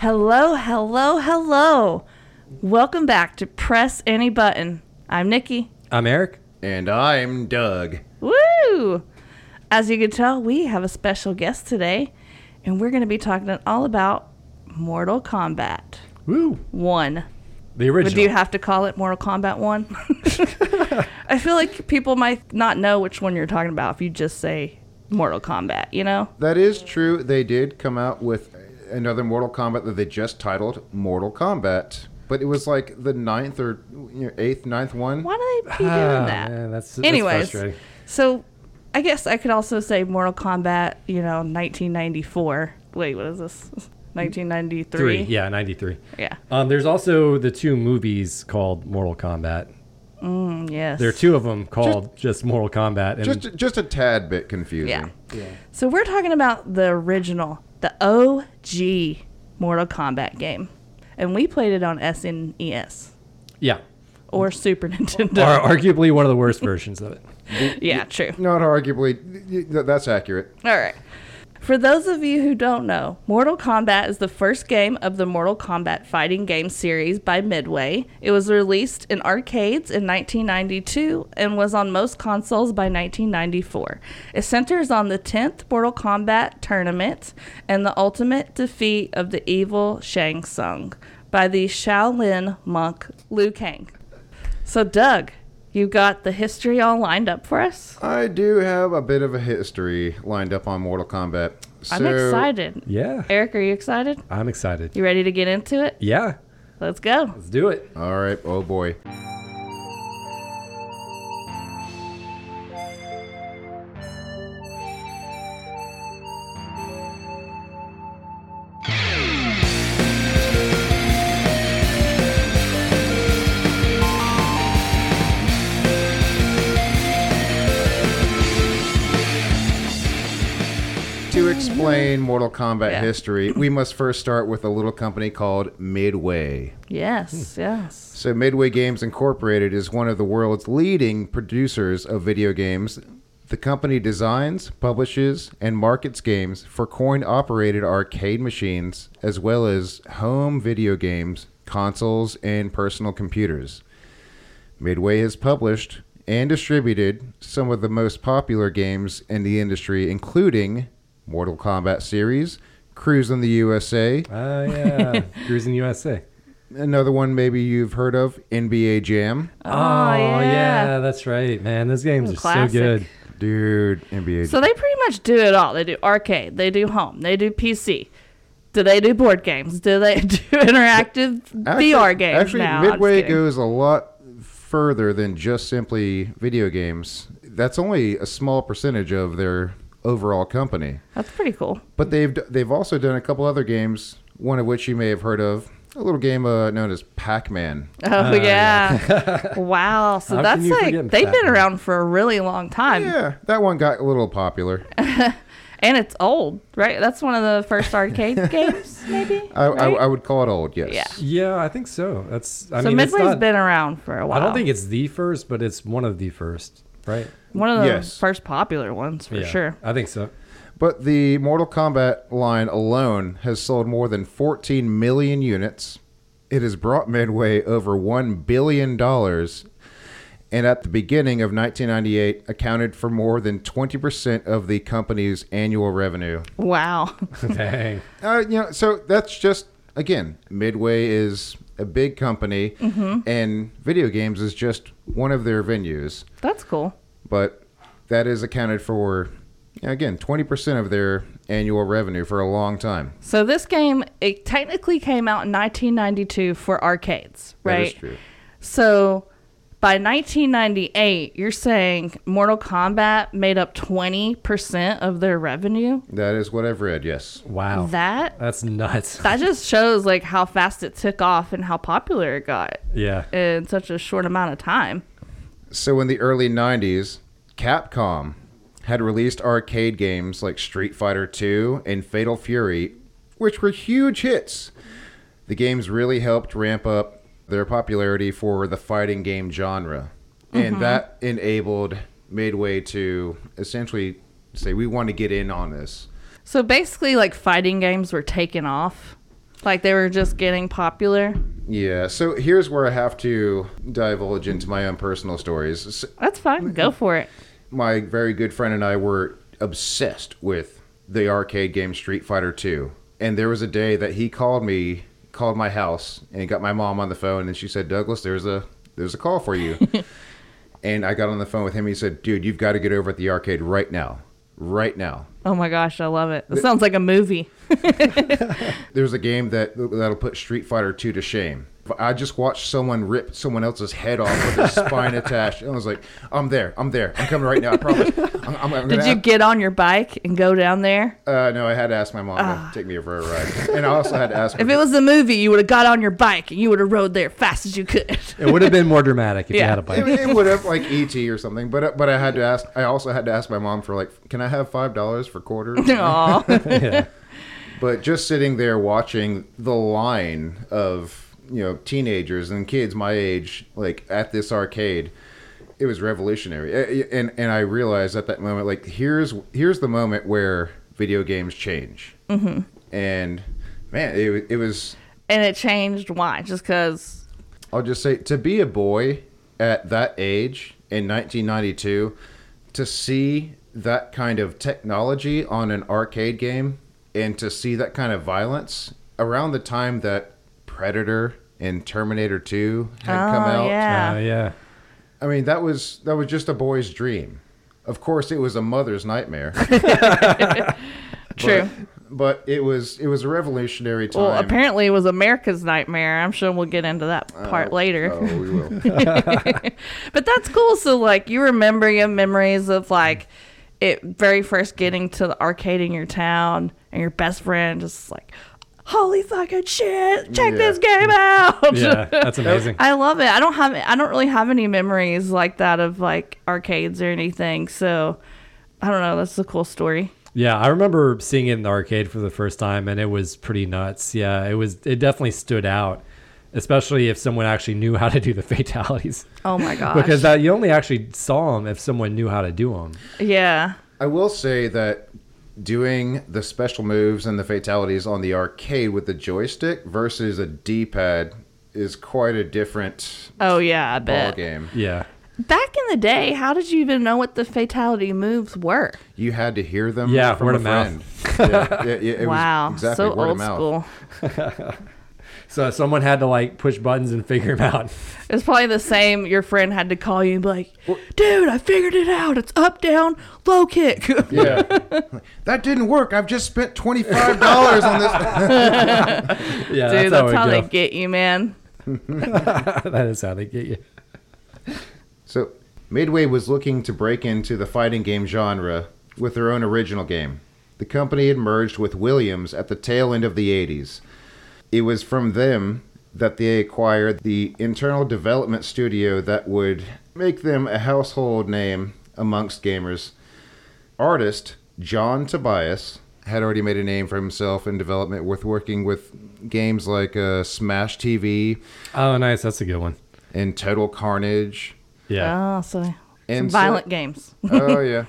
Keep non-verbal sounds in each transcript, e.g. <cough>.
Hello, hello, hello. Welcome back to Press Any Button. I'm Nikki. I'm Eric. And I'm Doug. Woo! As you can tell, we have a special guest today, and we're going to be talking all about Mortal Kombat Woo. 1. The But original. do you have to call it Mortal Kombat 1? <laughs> I feel like people might not know which one you're talking about if you just say Mortal Kombat, you know? That is true. They did come out with another Mortal Kombat that they just titled Mortal Kombat. But it was like the ninth or you know, eighth, ninth one. Why do they keep doing Ah, that? man, that's, that's Anyways, frustrating. so I guess I could also say Mortal Kombat, you know, 1994. Wait, what is this? <laughs> 1993? Three. Yeah, 93. Yeah. Um, there's also the two movies called Mortal Kombat. Mm, yes. There are two of them called just, Mortal Kombat. And Just just a tad bit confusing. Yeah. So we're talking about the original, the OG Mortal Kombat game. And we played it on SNES yeah, or Super Nintendo. are arguably one of the worst versions of it. <laughs> yeah, true. Not arguably. y- y- That's accurate. All right. For those of you who don't know, Mortal Kombat is the first game of the Mortal Kombat fighting game series by Midway. It was released in arcades in 1992 and was on most consoles by 1994. It centers on the 10th Mortal Kombat tournament and the ultimate defeat of the evil Shang Tsung by the Shaolin monk Liu Kang. So, Doug, you got the history all lined up for us? I do have a bit of a history lined up on Mortal Kombat. So, I'm excited. Yeah, Eric, are you excited? I'm excited. You ready to get into it? Yeah, Let's go. let's do it. All right. Oh boy. Explain <laughs> Mortal Kombat Yeah. history, we must first start with a little company called Midway. Yes, hmm. yes. So, Midway Games Incorporated is one of the world's leading producers of video games. The company designs, publishes, and markets games for coin operated arcade machines, as well as home video games, consoles, and personal computers. Midway has published and distributed some of the most popular games in the industry, including Mortal Kombat series, Cruise in the USA, Oh ah, yeah, <laughs> Cruis'n USA. another one maybe you've heard of, NBA Jam. Oh, oh, yeah. that's right, man. Those games are Classic. so good. Dude, NBA. So they pretty much do it all. They do arcade, they do home, they do PC. Do they do board games? Do they <laughs> do interactive VR games Actually, now? I'm just Midway kidding. goes a lot further than just simply video games. That's only a small percentage of their overall company. That's pretty cool. But they've they've also done a couple other games, one of which you may have heard of. A little game uh, known as Pac-Man. Oh yeah. <laughs> wow. So How that's like they've been Pac-Man? around for a really long time. Yeah, that one got a little popular. <laughs> And it's old, right? That's one of the first arcade <laughs> games, maybe. I, I, right? I would call it old. Yes. Yeah. Yeah, I think so. That's. I so mean, it's Midway's not, been around for a while. I don't think it's the first, but it's one of the first, right? One of the Yes. first popular ones for yeah, sure. I think so. But the Mortal Kombat line alone has sold more than 14 million units. It has brought Midway over $1 billion. And at the beginning of 1998, accounted for more than 20% of the company's annual revenue. Wow. <laughs> Dang. <laughs> Uh, you know, so that's just, again, Midway is a big company, and video games is just one of their venues. That's cool. But that is accounted for, you know, again, 20% of their annual revenue for a long time. So this game it technically came out in 1992 for arcades, right? is true. So by 1998, you're saying Mortal Kombat made up 20% of their revenue? That is what I've read, yes. Wow. That That's nuts. that just shows like how fast it took off and how popular it got yeah. in such a short amount of time. So in the early 90s, Capcom had released arcade games like Street Fighter II and Fatal Fury, which were huge hits. The games really helped ramp up their popularity for the fighting game genre. And mm-hmm. that enabled Midway to essentially say, we want to get in on this. So basically like fighting games were taken off Like they were just getting popular. Yeah. So here's where I have to divulge into my own personal stories. S- That's fine. Go for it. My very good friend and I were obsessed with the arcade game Street Fighter 2. And there was a day that he called me, called my house, and he got my mom on the phone, and she said, "Douglas, there's a there's a call for you." <laughs> and I got on the phone with him. He said, "Dude, you've got to get over at the arcade right now, right now." Oh my gosh, I love it. It sounds like a movie. <laughs> There's a game that that'll put Street Fighter 2 to shame. I just watched someone rip someone else's head off with his <laughs> spine attached, and I was like, "I'm there, I'm there, I'm coming right now. I promise." <laughs> I'm, I'm, I'm Did you have- get on your bike and go down there? Uh, no, I had to ask my mom to take me for a ride, and I also had to ask. Ah. If it was a movie, you would have got on your bike and you would have rode there fast as you could. It would have been more dramatic if you had a bike. it, it would have like ET or something, but but I had to ask. I also had to ask my mom for like, can I have five dollars for quarters? <laughs> Aw. yeah. But just sitting there watching the line of you know teenagers and kids my age like at this arcade, it was revolutionary. And and I realized at that moment like here's here's the moment where video games change. Mm-hmm. And man, it it was. and it changed. Why? Just because. I'll just say to be a boy at that age in 1992, to see that kind of technology on an arcade game and to see that kind of violence around the time that Predator and Terminator 2 had Oh, come out. yeah. Uh, yeah. I mean, that was that was just a boy's dream. Of course, it was a mother's nightmare. <laughs> True. But it was it was a revolutionary time. Well, apparently it was America's nightmare. I'm sure we'll get into that part later. Oh, we will. <laughs> <laughs> But that's cool. So like you remember your memories of like it very first getting to the arcade in your town and your best friend just like, holy fucking shit, check Yeah. this game out. Yeah. <laughs> That's amazing. I love it. I don't have I don't really have any memories like that of like arcades or anything. So I don't know. That's a cool story. Yeah, I remember seeing it in the arcade for the first time, and it was pretty nuts. Yeah, it was. It definitely stood out, especially if someone actually knew how to do the <laughs> fatalities, Oh my <laughs> god! because that you only actually saw them if someone knew how to do them. yeah. I will say that doing the special moves and the fatalities on the arcade with the joystick versus a D-pad is quite a different Oh yeah, I ball bet. game. Yeah, Back in the day, how did you even know what the fatality moves were? You had to hear them Yeah, from word a of mouth. friend. yeah, yeah, yeah, it <laughs> wow, was exactly so word old of mouth. school. <laughs> so someone had to like push buttons and figure them out. It's probably the same. Your friend had to call you and be like, "Dude, I figured it out. It's up, down, low kick." <laughs> Yeah, that didn't work. I've just spent twenty five dollars on this. <laughs> Yeah, Dude, that's, that's how, how they get you, man. <laughs> that is how they get you. So Midway was looking to break into the fighting game genre with their own original game. The company had merged with Williams at the tail end of the 80s. It was from them that they acquired the internal development studio that would make them a household name amongst gamers. Artist John Tobias had already made a name for himself in development with working with games like uh, Smash TV Oh, nice. That's a good one. and Total Carnage. Yeah. Oh, so some And so- violent games. oh <laughs> yeah.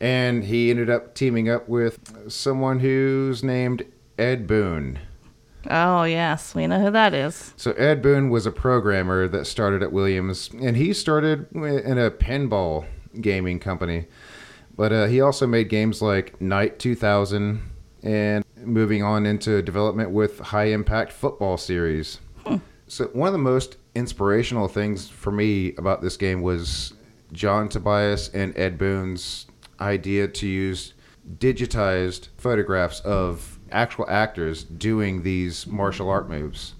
And he ended up teaming up with someone who's named Ed Boon. Oh yes, we know who that is. So Ed Boon was a programmer that started at Williams, and he started in a pinball gaming company. But uh, he also made games like Knight 2000, and moving on into development with High Impact Football Series. So one of the most inspirational things for me about this game was John Tobias and Ed Boon's idea to use digitized photographs of actual actors doing these martial art moves.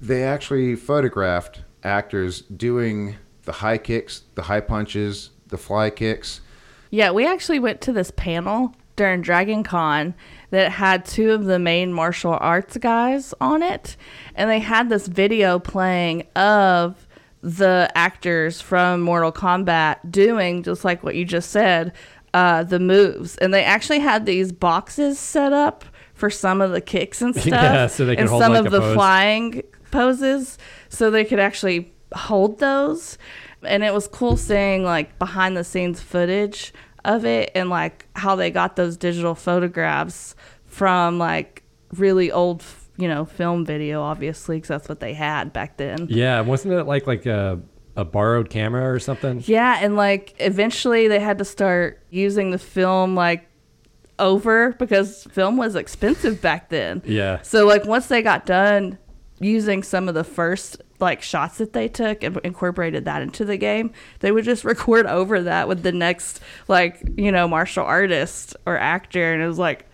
They actually photographed actors doing the high kicks, the high punches, the fly kicks. Yeah, we actually went to this panel during Dragon Con that had two of the main martial arts guys on it. And they had this video playing of the actors from Mortal Kombat doing just like what you just said, uh, the moves. And they actually had these boxes set up for some of the kicks and <laughs> stuff. Yeah, so they and hold, some like, of the pose. flying poses so they could actually hold those and it was cool seeing like behind the scenes footage of it and like how they got those digital photographs from like really old you know, film video, obviously, because that's what they had back then. Yeah, wasn't it like like a a borrowed camera or something? Yeah, and like eventually they had to start using the film like over because film was expensive back then. Yeah. So like once they got done using some of the first like shots that they took and incorporated that into the game, they would just <laughs> record over that with the next like, you know, martial artist or actor and it was like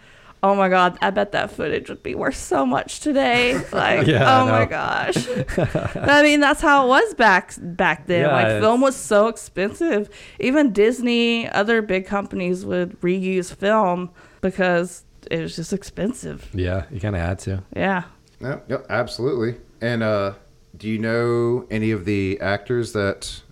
Oh my god, I bet that footage would be worth so much today. <laughs> Like, Yeah, oh my gosh. <laughs> I mean, that's how it was back back then. Yeah, like it's- film was so expensive. Even Disney, other big companies would reuse film because it was just expensive. Yeah, you kind of had to. Yeah. Yep, yep, absolutely. And uh, do you know any of the actors that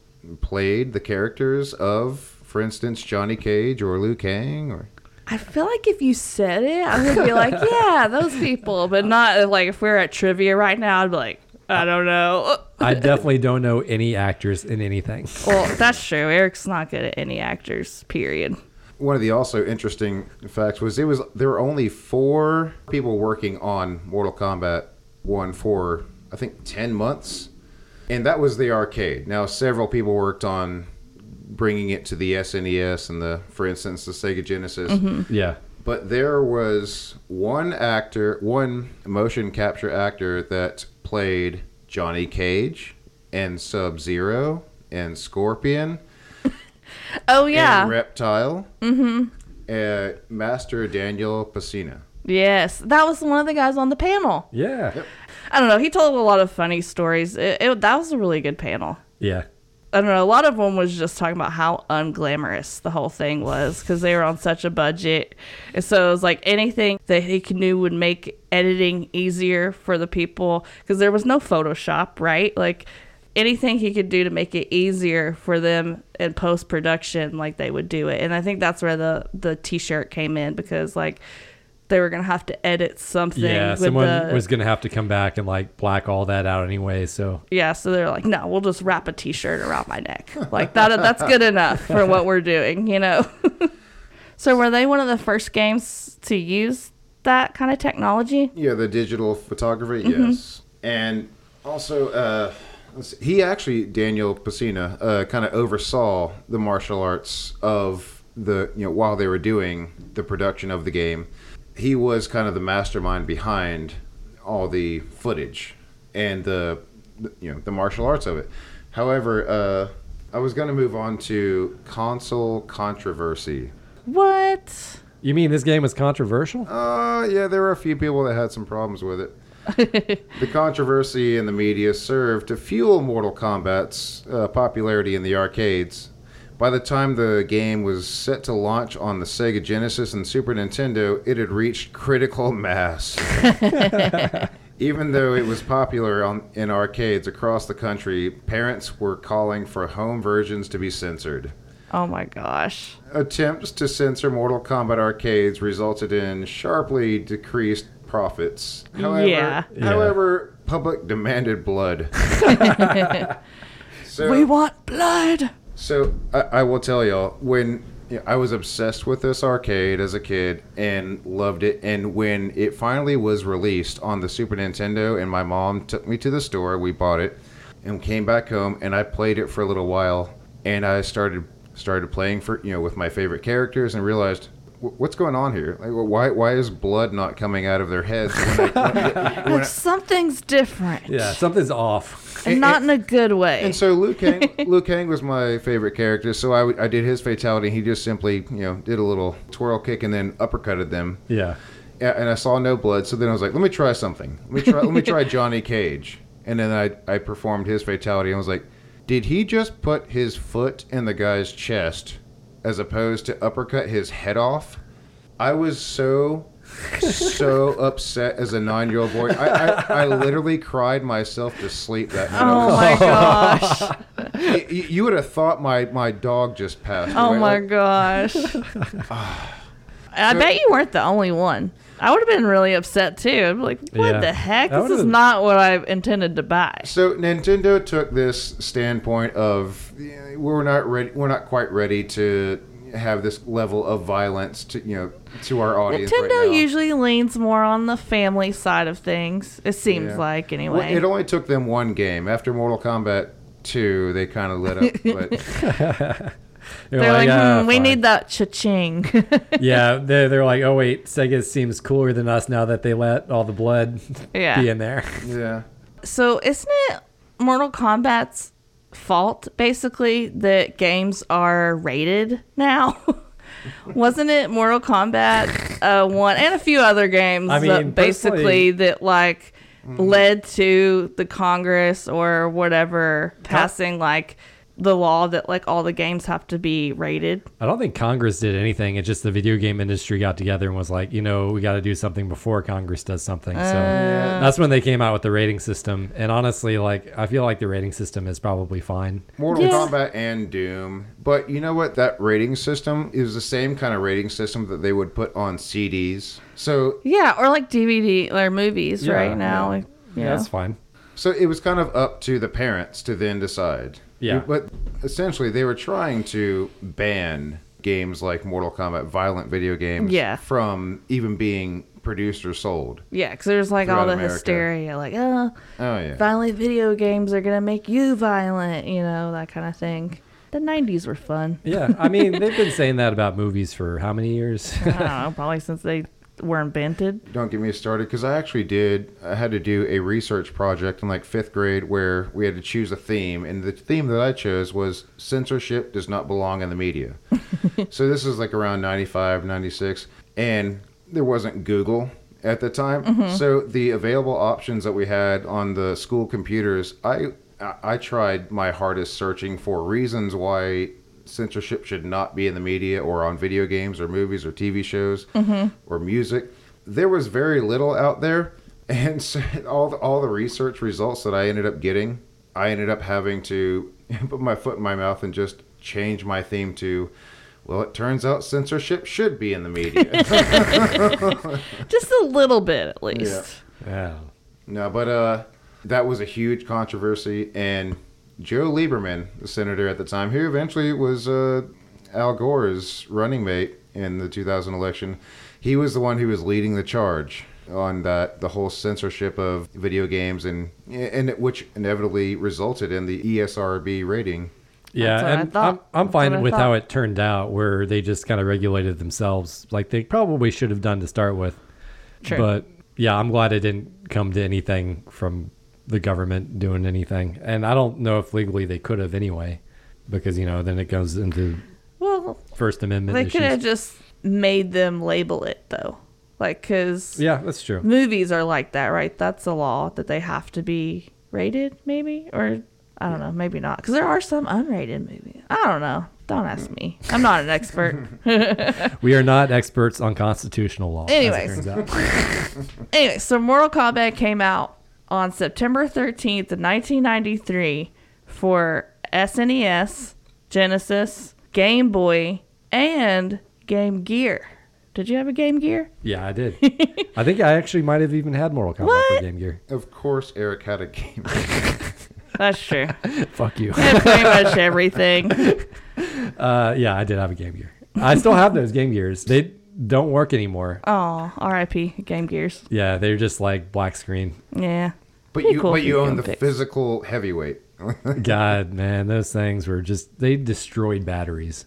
played the characters of, for instance, Johnny Cage or Liu Kang? Or I feel like if you said it, I would be like, <laughs> yeah, those people, but not like if we are at trivia right now, I'd be like, I don't know. I definitely don't know any actors in anything. Well, that's true. Eric's not good at any actors, period. one of the also interesting facts was it was there were only four people working on Mortal Kombat one for I think ten months, and that was the arcade. Now several people worked on bringing it to the SNES and the, for instance, the Sega Genesis. Yeah. But there was one actor, one motion capture actor that played Johnny Cage and Sub Zero and Scorpion <laughs> Oh yeah, and Reptile. Mm-hmm. Uh, Master Daniel Pesina. yes, that was one of the guys on the panel. Yeah. I don't know. He told a lot of funny stories. It, it, that was a really good panel. Yeah. I don't know. A lot of them was just talking about how unglamorous the whole thing was because they were on such a budget, and so it was like anything that he knew would make editing easier for the people because there was no Photoshop, right? Like anything he could do to make it easier for them in post production, like they would do it. And I think that's where the the T-shirt came in because like they were gonna have to edit something. Yeah. with Someone the, was gonna have to come back and like black all that out anyway. So Yeah, so they're like, no, we'll just wrap a T-shirt around my neck. Like that. That's good enough for what we're doing, you know. <laughs> so were they one of the first games to use that kind of technology? Yeah, the digital photography. Mm-hmm. Yes, and also uh, let's see, he actually Daniel Pesina uh, kind of oversaw the martial arts of the you know while they were doing the production of the game. He was kind of the mastermind behind all the footage and the you know the martial arts of it. However, uh, I was going to move on to console controversy. What? you mean this game was controversial? Uh, yeah, there were a few people that had some problems with it. <laughs> the controversy in the media served to fuel Mortal Kombat's uh, popularity in the arcades. By the time the game was set to launch on the Sega Genesis and Super Nintendo, it had reached critical <laughs> mass. <laughs> Even though it was popular on, in arcades across the country, parents were calling for home versions to be censored. Oh my gosh. Attempts to censor Mortal Kombat arcades resulted in sharply decreased profits. However, Yeah. Yeah. however, public demanded blood. <laughs> so, We want blood. So I, I will tell y'all when you know, I was obsessed with this arcade as a kid and loved it, and when it finally was released on the Super Nintendo, and my mom took me to the store, we bought it, and came back home, and I played it for a little while, and I started started playing for you know with my favorite characters, and realized. What's going on here? Like, why why is blood not coming out of their heads? When I, <laughs> when Like I- something's different. Yeah, something's off. And not in a good way. And so Luke Kang, <laughs> Liu Kang was my favorite character. So I did his fatality. He just simply, you know, did a little twirl kick and then uppercutted them. Yeah. Yeah, And I saw no blood. So then I was like, let me try something. Let me try. let me try <laughs> Johnny Cage. And then I I performed his fatality and was like, did he just put his foot in the guy's chest as opposed to uppercut his head off? I was so so upset as a nine year old boy. I, I, I literally cried myself to sleep that night. Oh was my oh. gosh. Y- y- you would have thought my, my dog just passed Oh my Like, gosh. <sighs> I So- bet you weren't the only one. I would have been really upset too. I'd be like, what Yeah. the heck? This is not what I intended to buy. So Nintendo took this standpoint of eh, we're not ready. We're not quite ready to have this level of violence to you know to our audience. Nintendo right now. usually leans more on the family side of things. It seems Yeah. like Well, anyway. it only took them one game. After Mortal Kombat 2, they kind of lit up. <laughs> But <laughs> They're, They're like, "Ah, hmm, we fine." need that cha-ching. <laughs> yeah, they're, they're like, oh wait, Sega seems cooler than us now that they let all the blood Yeah. be in there. yeah. so isn't it Mortal Kombat's fault basically that games are rated now? <laughs> Wasn't it Mortal Kombat uh, one and a few other games I mean, that basically that like led to the Congress or whatever passing like the law that like all the games have to be rated? I don't think Congress did anything. It's just the video game industry got together and was like, you know, we got to do something before Congress does something. So uh. that's when they came out with the rating system. And honestly, like, I feel like the rating system is probably fine. Mortal Yeah. Kombat and Doom. But you know what? That rating system is the same kind of rating system that they would put on CDs. So Yeah, or like DVD or movies Yeah, right now. yeah. Like, Yeah, yeah. that's fine. So it was kind of up to the parents to then decide. Yeah. But essentially, they were trying to ban games like Mortal Kombat, violent video games, Yeah. from even being produced or sold. Yeah, because there's like all the America. hysteria, like, oh, Oh yeah. violent video games are gonna make you violent, you know, that kind of thing. The '90s were fun. Yeah. I mean, they've been saying that about movies for how many years? <laughs> I don't know, probably since they were invented. Don't get me started because I actually did. I had to do a research project in like fifth grade where we had to choose a theme, and the theme that I chose was censorship does not belong in the media. <laughs> so this is like around 95, 96, and there wasn't Google at the time. Mm-hmm. So the available options that we had on the school computers, I I tried my hardest searching for reasons why censorship should not be in the media or on video games or movies or TV shows or music. There was very little out there, <laughs> and so all the, all the research results that I ended up getting, I ended up having to <laughs> put my foot in my mouth and just change my theme to. Well, it turns out censorship should be in the media. <laughs> Just a little bit, at least. yeah. No, but uh, that was a huge controversy, and Joe Lieberman, the senator at the time, who eventually was uh, Al Gore's running mate in the 2000 election, he was the one who was leading the charge on that the whole censorship of video games and and which inevitably resulted in the ESRB rating. Yeah, That's what I and. I'm, I'm fine what I with how it turned out, where they just kind of regulated themselves, like they probably should have done to start with. True. But yeah, I'm glad it didn't come to anything from the government doing anything, and I don't know if legally they could have anyway, because you know then it goes into Well, First Amendment they could have just made them label it though, like because yeah, that's true. movies are like that, right? That's a law that they have to be rated, maybe, or I don't know, maybe not, because there are some unrated movies. I don't know. Don't ask me. I'm not an expert. <laughs> We are not experts on constitutional law. as it Anyways. turns out. <laughs> anyway, so Mortal Kombat came out on September 13th of 1993 for SNES, Genesis, Game Boy, and Game Gear. Did you have a Game Gear? yeah, I did. <laughs> I think I actually might have even had Mortal Kombat What? for Game Gear. Of course, Eric had a game. Gear. <laughs> That's true. <laughs> Fuck you. I had pretty much everything. Uh, yeah, I did have a Game Gear. I still have those Game Gears. They don't work anymore. Oh, R.I.P. Game Gears. Yeah, they're just like black screen. Yeah. But Pretty you cool but you you own the fix. physical heavyweight. <laughs> God, man, those things were just they destroyed batteries.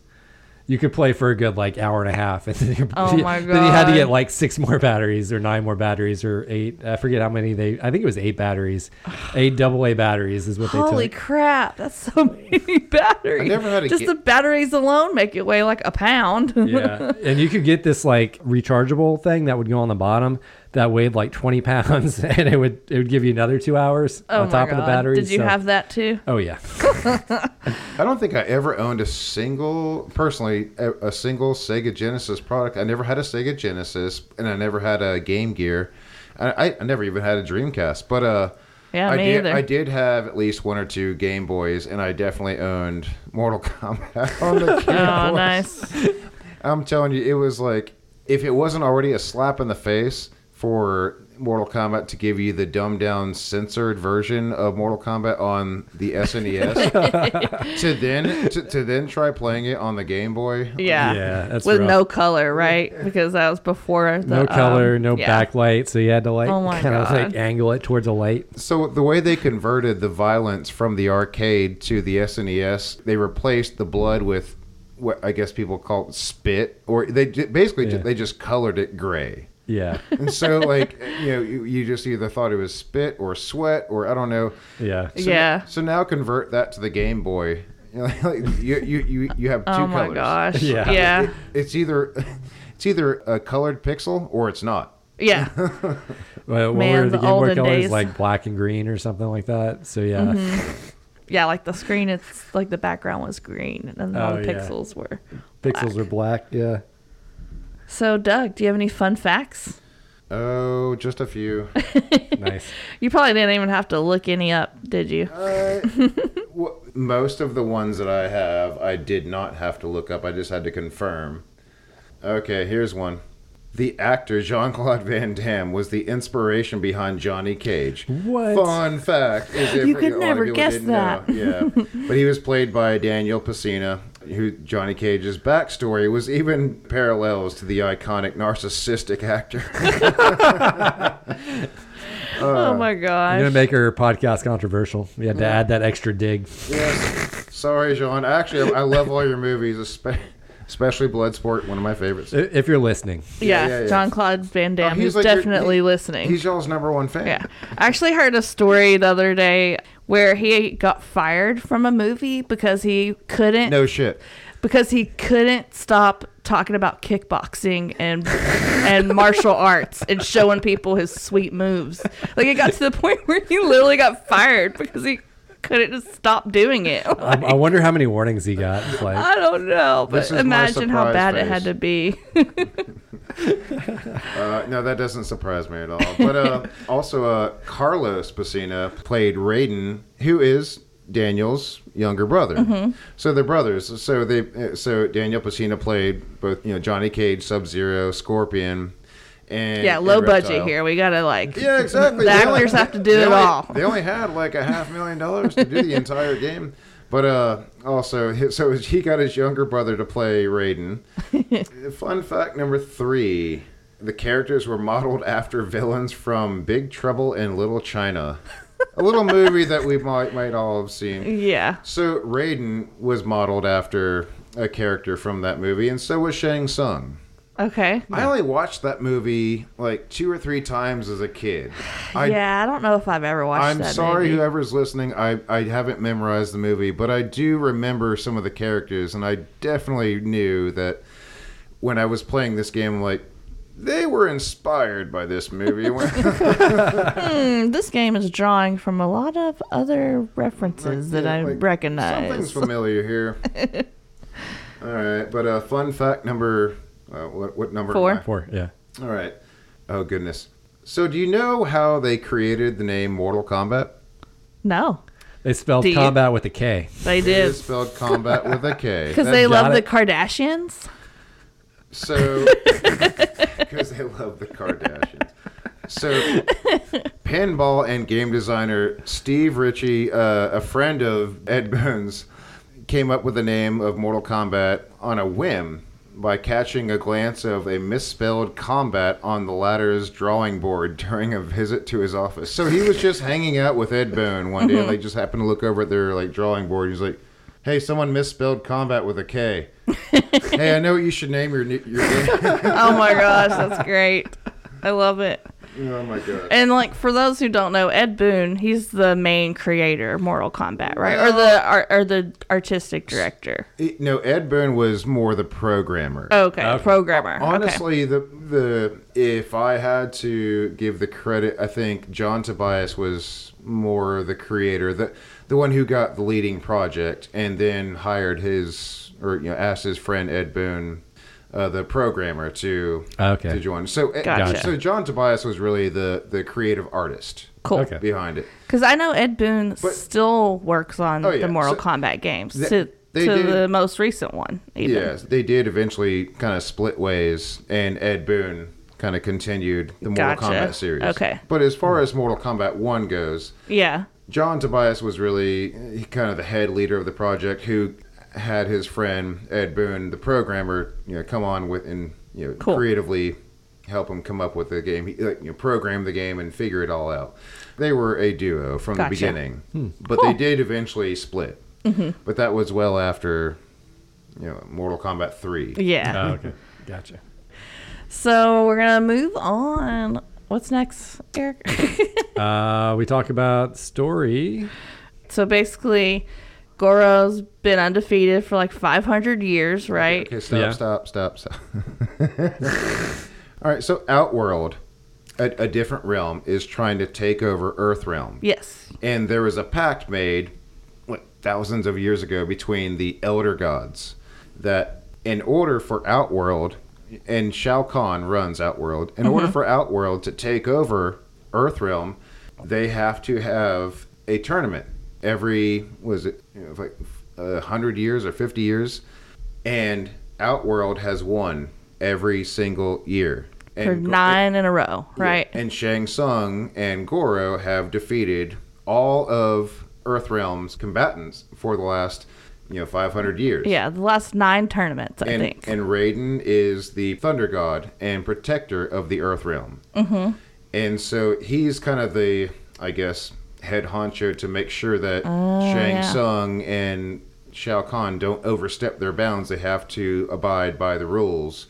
You could play for a good like hour and a half, and then, you're, Oh my then you had to get like six more batteries or nine more batteries or eight. I forget how many they. I think it was eight batteries, <sighs> eight double A batteries is what Holy they took. crap. That's so <laughs> many batteries. I never had a Just ga- the batteries alone make it weigh like a pound. yeah, and you could get this like rechargeable thing that would go on the bottom that weighed like twenty pounds, <laughs> and it would it would give you another two hours oh on top my of the battery. Did you so- have that too? Oh yeah, <laughs> I don't think I ever owned a single, personally, a, a single Sega Genesis product. I never had a Sega Genesis, and I never had a Game Gear. I, I, I never even had a Dreamcast. But uh, Yeah, I me did. either. I did have at least one or two Game Boys, and I definitely owned Mortal Kombat <laughs> on the Game Oh, Boy. nice. I'm telling you, it was like if it wasn't already a slap in the face for Mortal Kombat to give you the dumbed down censored version of Mortal Kombat on the <laughs> SNES <laughs> to then to, to then try playing it on the Game Boy. Yeah. Yeah, that's With rough. no color, right? Because that was before the no color, um, no yeah. backlight, so you had to like Oh my kind of like angle it towards a light. So the way they converted the violence from the arcade to the SNES, they replaced the blood with what I guess people call spit, or they basically ju- Yeah. they just colored it gray. Yeah, <laughs> And so, like, you know, you, you just either thought it was spit or sweat or I don't know. yeah. So, Yeah. So now convert that to the Game Boy. You, <laughs> know, like, you, you, you, you have two Oh my colors. gosh. Yeah. Yeah. It- it's either <laughs> it's either a colored pixel or it's not. Yeah. Well, what Man, were the, the Game Boy olden colors? days. Mm-hmm. Like black and green or something like that. So yeah, Yeah, like the screen, it's like the background was green and all Oh, the yeah. pixels were. pixels black. are black. Yeah. So, Doug, do you have any fun facts? Oh, just a few. <laughs> Nice. You probably didn't even have to look any up, did you? Uh, <laughs> w- most of the ones that I have, I did not have to look up. I just had to confirm. Okay, here's one. The actor Jean Claude Van Damme was the inspiration behind Johnny Cage. What? Fun fact. Is You could a lot of never guess didn't know. Yeah. but he was played by Daniel Pesina, who Johnny Cage's backstory was even parallels to the iconic narcissistic actor. <laughs> Oh, oh my I'm gosh. gonna make our podcast controversial. We had to add that extra dig. yes. Sorry, Jean. Actually, I love all your movies, espe- especially Bloodsport, one of my favorites. If you're listening, yeah, yeah, yeah. John Claude Van Damme. Oh, he's he's like your- definitely he- listening. He's y'all's number one fan. Yeah. I actually heard a story the other day where he got fired from a movie because he couldn't No shit. because he couldn't stop talking about kickboxing and and martial <laughs> arts and showing people his sweet moves. Like it got to the point where he literally got fired because he couldn't just stop doing it. I, I wonder how many warnings he got. It's like, I don't know, but imagine how surprise bad it had to be. <laughs> Uh, no, that doesn't surprise me at all. But uh, <laughs> also, uh, Carlos Pesina played Raiden, who is Daniel's younger brother. Mm-hmm. So they're brothers. So they, uh, so Daniel Pesina played both, you know, Johnny Cage, Sub Zero, Scorpion, and yeah, low and budget Reptile. here. We gotta like Yeah, exactly. The They only- actors have to do it only- all. They only had like a half million dollars to do the entire game. But uh, also, so he got his younger brother to play Raiden. <laughs> Fun fact number three: the characters were modeled after villains from Big Trouble in Little China, a little movie that we might might all have seen. Yeah. So Raiden was modeled after a character from that movie, and so was Shang Tsung. Okay. I only watched that movie like two or three times as a kid. <sighs> I yeah, I don't know if I've ever watched I'm sorry, movie. whoever's listening. I, I haven't memorized the movie, but I do remember some of the characters, and I definitely knew that when I was playing this game, like they were inspired by this movie. <laughs> <laughs> <laughs> Hmm, this game is drawing from a lot of other references that Yeah, I like, recognize. Something's familiar here. All right, but uh, fun fact number uh, what what number? Four. Four. Yeah. All right. Oh goodness. So do you know how they created the name Mortal Kombat? No, They spelled Do you- combat with a K. they did is spelled combat with a K. <laughs> because they got love the. Kardashians. So, <laughs> because they love the Kardashians. So, pinball and game designer Steve Ritchie, uh, a friend of Ed Boon's, came up with the name of Mortal Kombat on a whim by catching a glance of a misspelled combat on the latter's drawing board during a visit to his office. So he was just hanging out with Ed Boon one day, and they just happened to look over at their like drawing board. He's like, "Hey, someone misspelled combat with a K." <laughs> hey, I know what you should name your your <laughs> game. oh my gosh, that's great. I love it. Oh my god. And like for those who don't know, Ed Boon, he's the main creator of Mortal Kombat, right? Or the or, or the artistic director. It- no, Ed Boon was more the programmer. Oh, okay, Okay. programmer. okay. Honestly, the the if I had to give the credit, I think John Tobias was more the creator, the the one who got the leading project, and then hired his or you know asked his friend Ed Boon, uh, the programmer, to Okay. to join. So Gotcha. so John Tobias was really the the creative artist Cool. Okay. behind it. Because I know Ed Boon But- still works on Oh, yeah. the Mortal So- Kombat games Th- to, they to did- the most recent one. Even. Yes, they did eventually kind of split ways, and Ed Boon kind of continued the Mortal Gotcha. Kombat series. Okay. But as far as Mortal Kombat 1 goes, Yeah. John Tobias was really kind of the head leader of the project who had his friend Ed Boon, the programmer, you know, come on with and you know Cool. creatively help him come up with the game. He like, you know, program the game and figure it all out. They were a duo from Gotcha. the beginning, but Cool. they did eventually split. Mm-hmm. But that was well after you know Mortal Kombat 3. Yeah. Oh, <laughs> okay. Gotcha. So we're gonna move on. What's next, Eric? <laughs> Uh, we talk about story. so basically, Goro's been undefeated for like 500 years, right? Okay, stop, Yeah. stop, stop, stop. <laughs> All right, so Outworld, a, a different realm, is trying to take over Earth realm. Yes. And there was a pact made what, thousands of years ago between the Elder Gods that in order for Outworld, and Shao Kahn runs Outworld, in order mm-hmm. for Outworld to take over Earth realm, they have to have a tournament every, was it, you know, like a hundred years or 50 years? And Outworld has won every single year. For And- nine in a row, right? and Shang Tsung and Goro have defeated all of Earthrealm's combatants for the last, you know, 500 years. Yeah, the last nine tournaments, I And, think. and Raiden is the thunder god and protector of the Earth realm. Mm-hmm. And so he's kind of the, I guess, head honcho to make sure that oh, Shang yeah. Tsung and Shao Kahn don't overstep their bounds. They have to abide by the rules.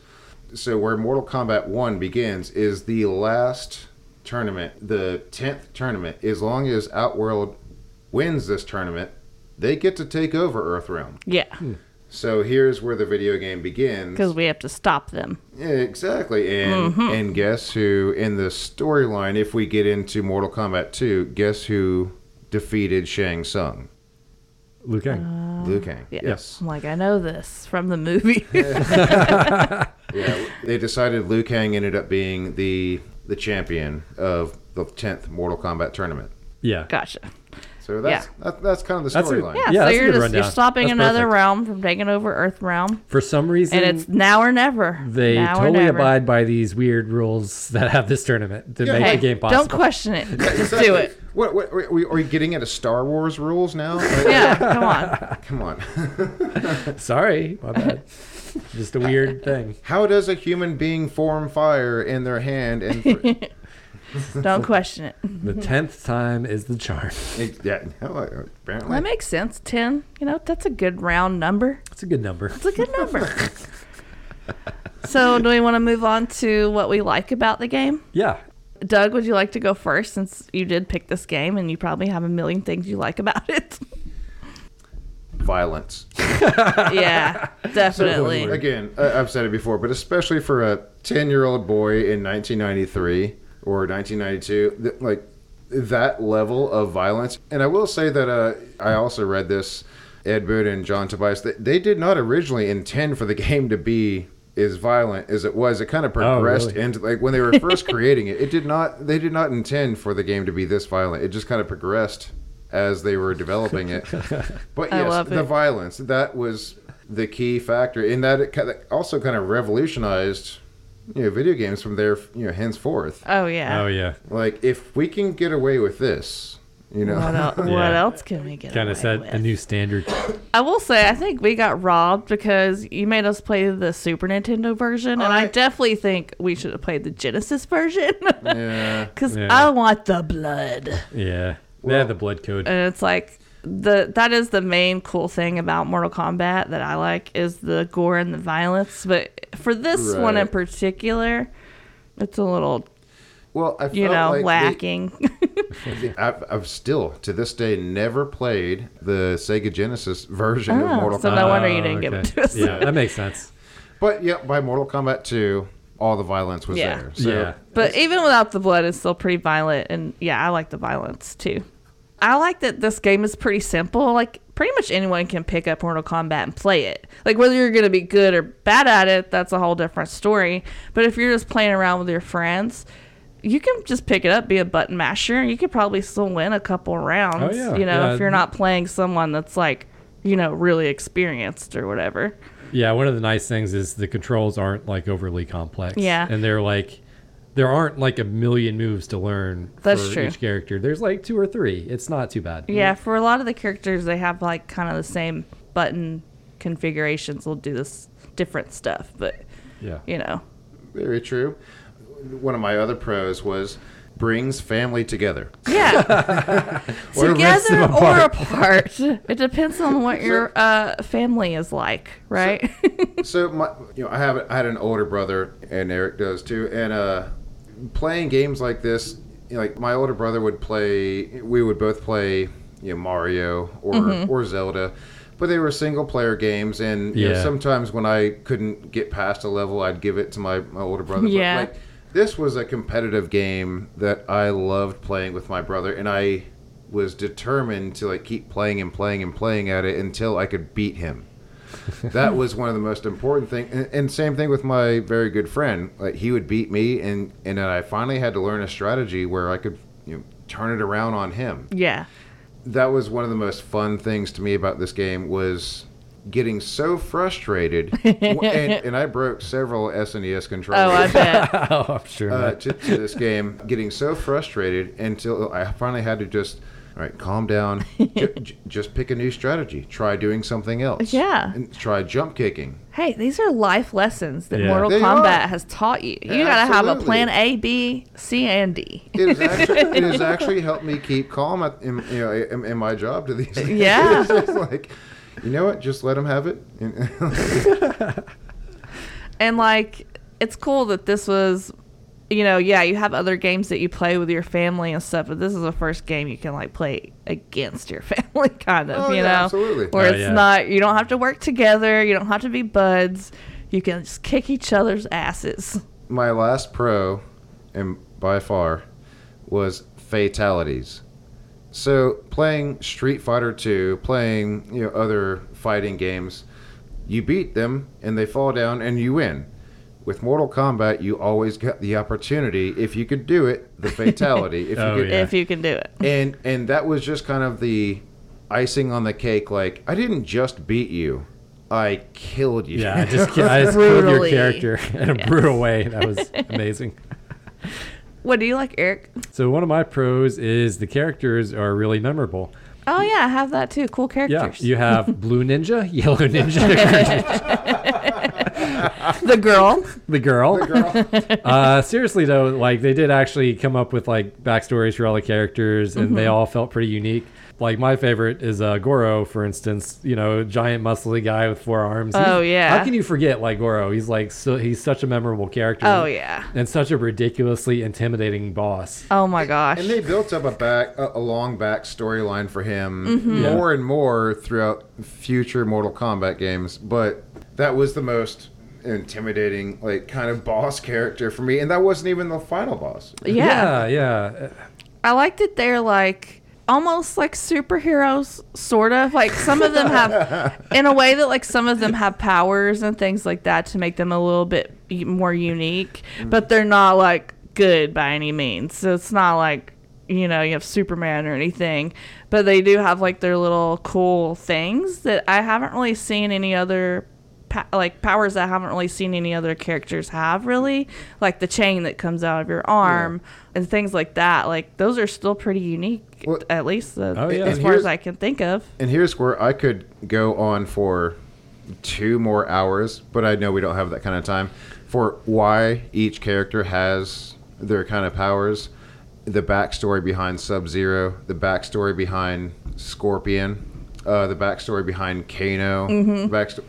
So where Mortal Kombat 1 begins is the last tournament, the 10th tournament. As long as Outworld wins this tournament, they get to take over Earthrealm. yeah, hmm. So here's where the video game begins. because we have to stop them. Yeah, exactly. And mm-hmm. and guess who in the storyline, if we get into Mortal Kombat 2, guess who defeated Shang Tsung? Liu Kang. Uh, Liu Kang. Yeah. Yes. I'm like, I know this from the movie. <laughs> Yeah. They decided Liu Kang ended up being the the champion of the 10th Mortal Kombat tournament. yeah. gotcha. So that's that, that's kind of the storyline. Yeah, Yeah, so you're just you're stopping That's another perfect. realm from taking over Earth realm, For some reason, and it's now or never. they Now totally never. abide by these weird rules that have this tournament to Yeah. make Hey, the game possible. don't question it. <laughs> Just Exactly. do it. What, what are, we, are we getting into Star Wars rules now? Yeah, come on. <laughs> Come on. <laughs> Sorry, my bad. Just a weird thing. How does a human being form fire in their hand and <laughs> Don't question it. The tenth time is the charm. yeah, no, uh, apparently. That makes sense. Ten. You know, that's a good round number. It's a good number. It's a good number. <laughs> so, do we want to move on to what we like about the game? Yeah. Doug, would you like to go first since you did pick this game and you probably have a million things you like about it? <laughs> Violence. yeah, definitely. Again, I've said it before, but especially for a 10 year old boy in 1993 or 1992, th- like that level of violence. And I will say that uh, I also read this, Ed Boon and John Tobias, they, they did not originally intend for the <laughs> game to be as violent as it was. It kind of progressed really? into, like, when they were first <laughs> creating it, it did not, they did not intend for the game to be this violent. It just kind of progressed as they were developing it. <laughs> But I yes, love the it. violence that was the key factor in that it also kind of revolutionized you know video games from there you know henceforth Oh yeah. Oh yeah. like if we can get away with this you know What, el- <laughs> what else can we get? Kind of set with? a new standard. I will say, I think we got robbed because you made us play the Super Nintendo version, and I I- definitely think we should have played the Genesis version <laughs> yeah because Yeah. I want the blood. Yeah. they Well- had the blood code. And it's like the that is the main cool thing about Mortal Kombat that I like is the gore and the violence. But for this one in particular, it's a little well i you know like lacking. <laughs> the- I've, I've still to this day never played the sega genesis version of Oh, mortal so kombat So no wonder you Oh, didn't give ah, it to us. Yeah, that makes sense. but yeah by mortal kombat 2 all the violence was Yeah. there so Yeah. But even without the blood, it's still pretty violent. And yeah, I like the violence too. I like that this game is pretty simple. Like, pretty much anyone can pick up Mortal Kombat and play it. Like, whether you're going to be good or bad at it, that's a whole different story. But if you're just playing around with your friends, you can just pick it up, be a button masher, and you could probably still win a couple rounds. Oh, yeah. You know, Yeah. if you're not playing someone that's like, you know, really experienced or whatever. Yeah, one of the nice things is the controls aren't like overly complex. Yeah. And they're like there aren't like a million moves to learn That's for true. each character. There's like two or three. It's not too bad. Yeah, for a lot of the characters, they have like kind of the same button configurations. They'll do this different stuff, but Yeah. you know, Very true. One of my other pros was brings family together. yeah, <laughs> Or rips <laughs> them together or apart. apart. It depends on what your uh, family is like, right? so my, you know, I have I had an older brother, and Eric does too. And uh, playing games like this, you know, like my older brother would play. We would both play, you know, Mario or Mm-hmm. or Zelda, but they were single player games. And you know, sometimes when I couldn't get past a level, I'd give it to my, my older brother. But, Yeah. like, this was a competitive game that I loved playing with my brother, and I was determined to like keep playing and playing and playing at it until I could beat him <laughs> that was one of the most important things and, and same thing with my very good friend. Like he would beat me and and then i finally had to learn a strategy where i could you know turn it around on him. Yeah, that was one of the most fun things to me about this game was getting so frustrated. <laughs> And, and i broke several snes controllers. Oh, I bet. <laughs> oh, I'm sure. uh, to, to this game, getting so frustrated until I finally had to just, all right, calm down, <laughs> j- j- just pick a new strategy, try doing something else, Yeah. and try jump kicking. Hey, these are life lessons that Yeah. Mortal They Kombat are. has taught you. You gotta have a Absolutely. plan A, B, C, and D. It has actually, it has <laughs> actually helped me keep calm at, in, you know, in, in my job to these days. Yeah. <laughs> it's just like, you know what? Just let them have it. And like, it's cool that this was, you know, yeah, you have other games that you play with your family and stuff, but this is the first game you can like play against your <laughs> family, kind of, Oh, you yeah, know, absolutely. where Oh, it's yeah. not, you don't have to work together, you don't have to be buds, you can just kick each other's asses. my last pro, and by far, was fatalities. So playing Street Fighter 2, playing you know other fighting games, you beat them and they fall down and you win. With Mortal Kombat, you always got the opportunity if you could do it, the fatality. If <laughs> Oh, you could, Yeah. If you can do it. and and that was just kind of the icing on the cake. Like I didn't just beat you, I killed you. yeah, I just, <laughs> ki- I just killed your character <laughs> in a Yes. brutal way. That was amazing. What do you like, Eric? So one of my pros is the characters are really memorable. Oh yeah, I have that too. Cool characters. Yeah, characters. you have Blue Ninja, Yellow Ninja, <laughs> the girl. the girl. <laughs> Uh, seriously though, like they did actually come up with like backstories for all the characters, and Mm-hmm. they all felt pretty unique. Like my favorite is uh, Goro, for instance. You know, giant muscly guy with four arms. Oh, He's- yeah. How can you forget like Goro? He's like so he's such a memorable character. Oh yeah. and such a ridiculously intimidating boss. Oh my gosh. And they built up a back a, a long back storyline for him Mm-hmm. Yeah. more and more throughout future Mortal Kombat games. But that was the most intimidating, like kind of boss character for me, and that wasn't even the final boss. yeah. yeah. yeah. I liked it. They're like almost like superheroes, sort of. Like some of them have, <laughs> in a way that like some of them have powers and things like that to make them a little bit more unique, mm. but they're not like good by any means. So it's not like you know you have Superman or anything, but they do have like their little cool things that I haven't really seen any other. Pa- like powers that I haven't really seen any other characters have really. Like the chain that comes out of your arm and things like that. Like those are still pretty unique Well- at least the, Oh, yeah. as far as I can think of. And here's where I could go on for two more hours, but I know we don't have that kind of time for why each character has their kind of powers, the backstory behind Sub Zero, the backstory behind Scorpion, uh, the backstory behind Kano, backstory.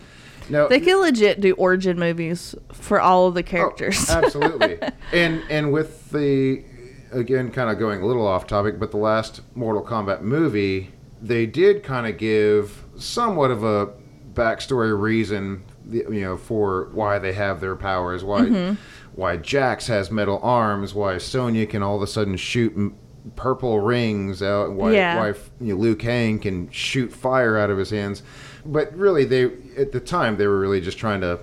No, they can legit do origin movies for all of the Oh, characters <laughs> absolutely. and and with the again kind of going a little off topic, but the last Mortal Kombat movie, they did kind of give somewhat of a backstory reason, you know, for why they have their powers, why Mm-hmm. why Jax has metal arms, why Sonya can all of a sudden shoot m- purple rings out, why Yeah. why you know, Liu Kang can shoot fire out of his hands. But really, they at the time they were really just trying to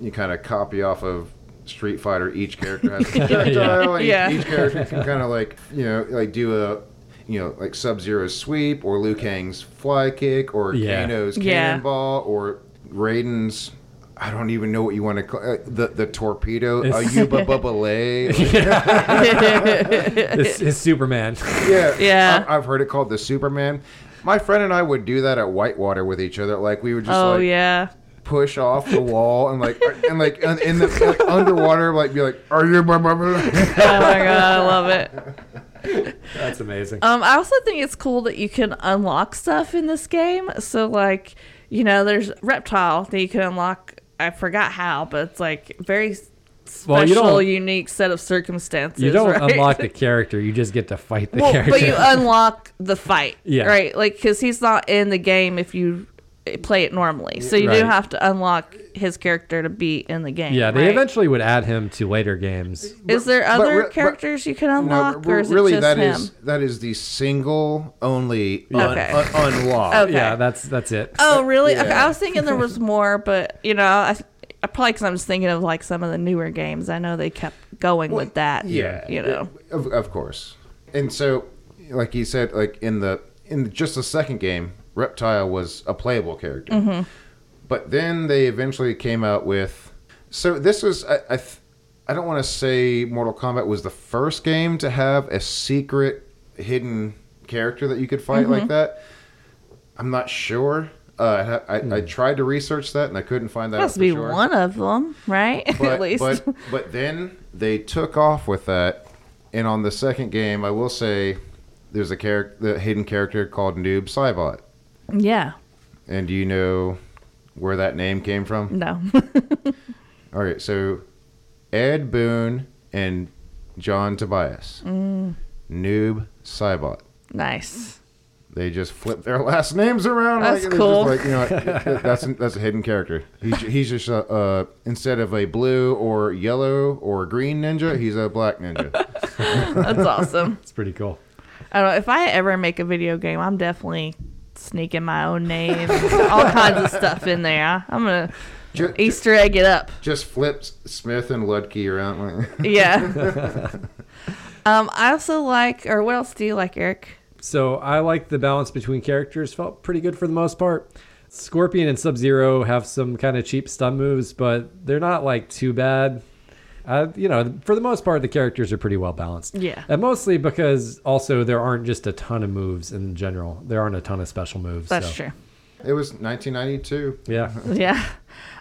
you kind of copy off of Street Fighter. Each character has a <laughs> projectile, and Yeah. each character can kind of <laughs> like you know like do a you know like Sub Zero's sweep or Liu Kang's fly kick or Yeah. Kano's Yeah. cannonball or Raiden's I don't even know what you want to call uh, the the torpedo. Ayuba Bubale. It's, <laughs> it's Superman. Yeah, Yeah. I, I've heard it called the Superman. My friend and I would do that at Whitewater with each other. Like we would just oh like yeah. push off the wall and like and like in the like, underwater like be like, "Are you?" Blah, blah, blah." Oh my god, I love it. That's amazing. Um, I also think it's cool that you can unlock stuff in this game. So like, you know, there's reptile that you can unlock. I forgot how, but it's like very special, Well, you don't- unique set of circumstances. You don't <laughs> right? unlock the character; you just get to fight the well, character. but you <laughs> unlock the fight, Yeah. right? Like, because he's not in the game if you play it normally, so you do have to unlock his character to be in the game. yeah, they right? eventually would add him to later games. Is there other re- but- characters you can No, unlock, but or is really it just that him? is that is the single only un- Okay. un- unlock. Okay. Yeah, that's that's it. Oh, really? Okay, I was thinking there was <laughs> more, but you know, I, I probably because I'm just thinking of like some of the newer games. I know they kept going with that. Yeah, you know. of, of course. And so, like you said, like in the in just the second game, Reptile was a playable character. Mm-hmm. But then they eventually came out with. So this was I I, th- I don't want to say Mortal Kombat was the first game to have a secret hidden character that you could fight Mm-hmm. like that. I'm not sure. Uh, I, I, I tried to research that and I couldn't find that. out Must for be sure. one of them, right? <laughs> but, At least. But, but then they took off with that, and on the second game, I will say there's a character, the hidden character called Noob Saibot. yeah. And do you know where that name came from? No. <laughs> All right, so Ed Boon and John Tobias. Mm. Noob Saibot. nice. They just flip their <laughs> last names around. That's like, cool. Just like, you know, <laughs> that's that's a hidden character. He's, he's just a, uh, instead of a blue or yellow or green ninja, he's a black ninja. <laughs> That's awesome. It's pretty cool. I don't know if I ever make a video game, I'm definitely sneaking my own name, and all kinds of stuff in there. I'm gonna Ju- Easter egg it up. just flips Smith and Ludke around. Yeah. um, I also like, or what else do you like, Eric? So I like the balance between characters. Felt pretty good for the most part. Scorpion and Sub Zero have some kind of cheap stun moves, but they're not like too bad. Uh, you know, for the most part, the characters are pretty well balanced. Yeah. and mostly because also there aren't just a ton of moves in general. There aren't a ton of special moves. That's so, true. it was 1992. Yeah, <laughs> Yeah.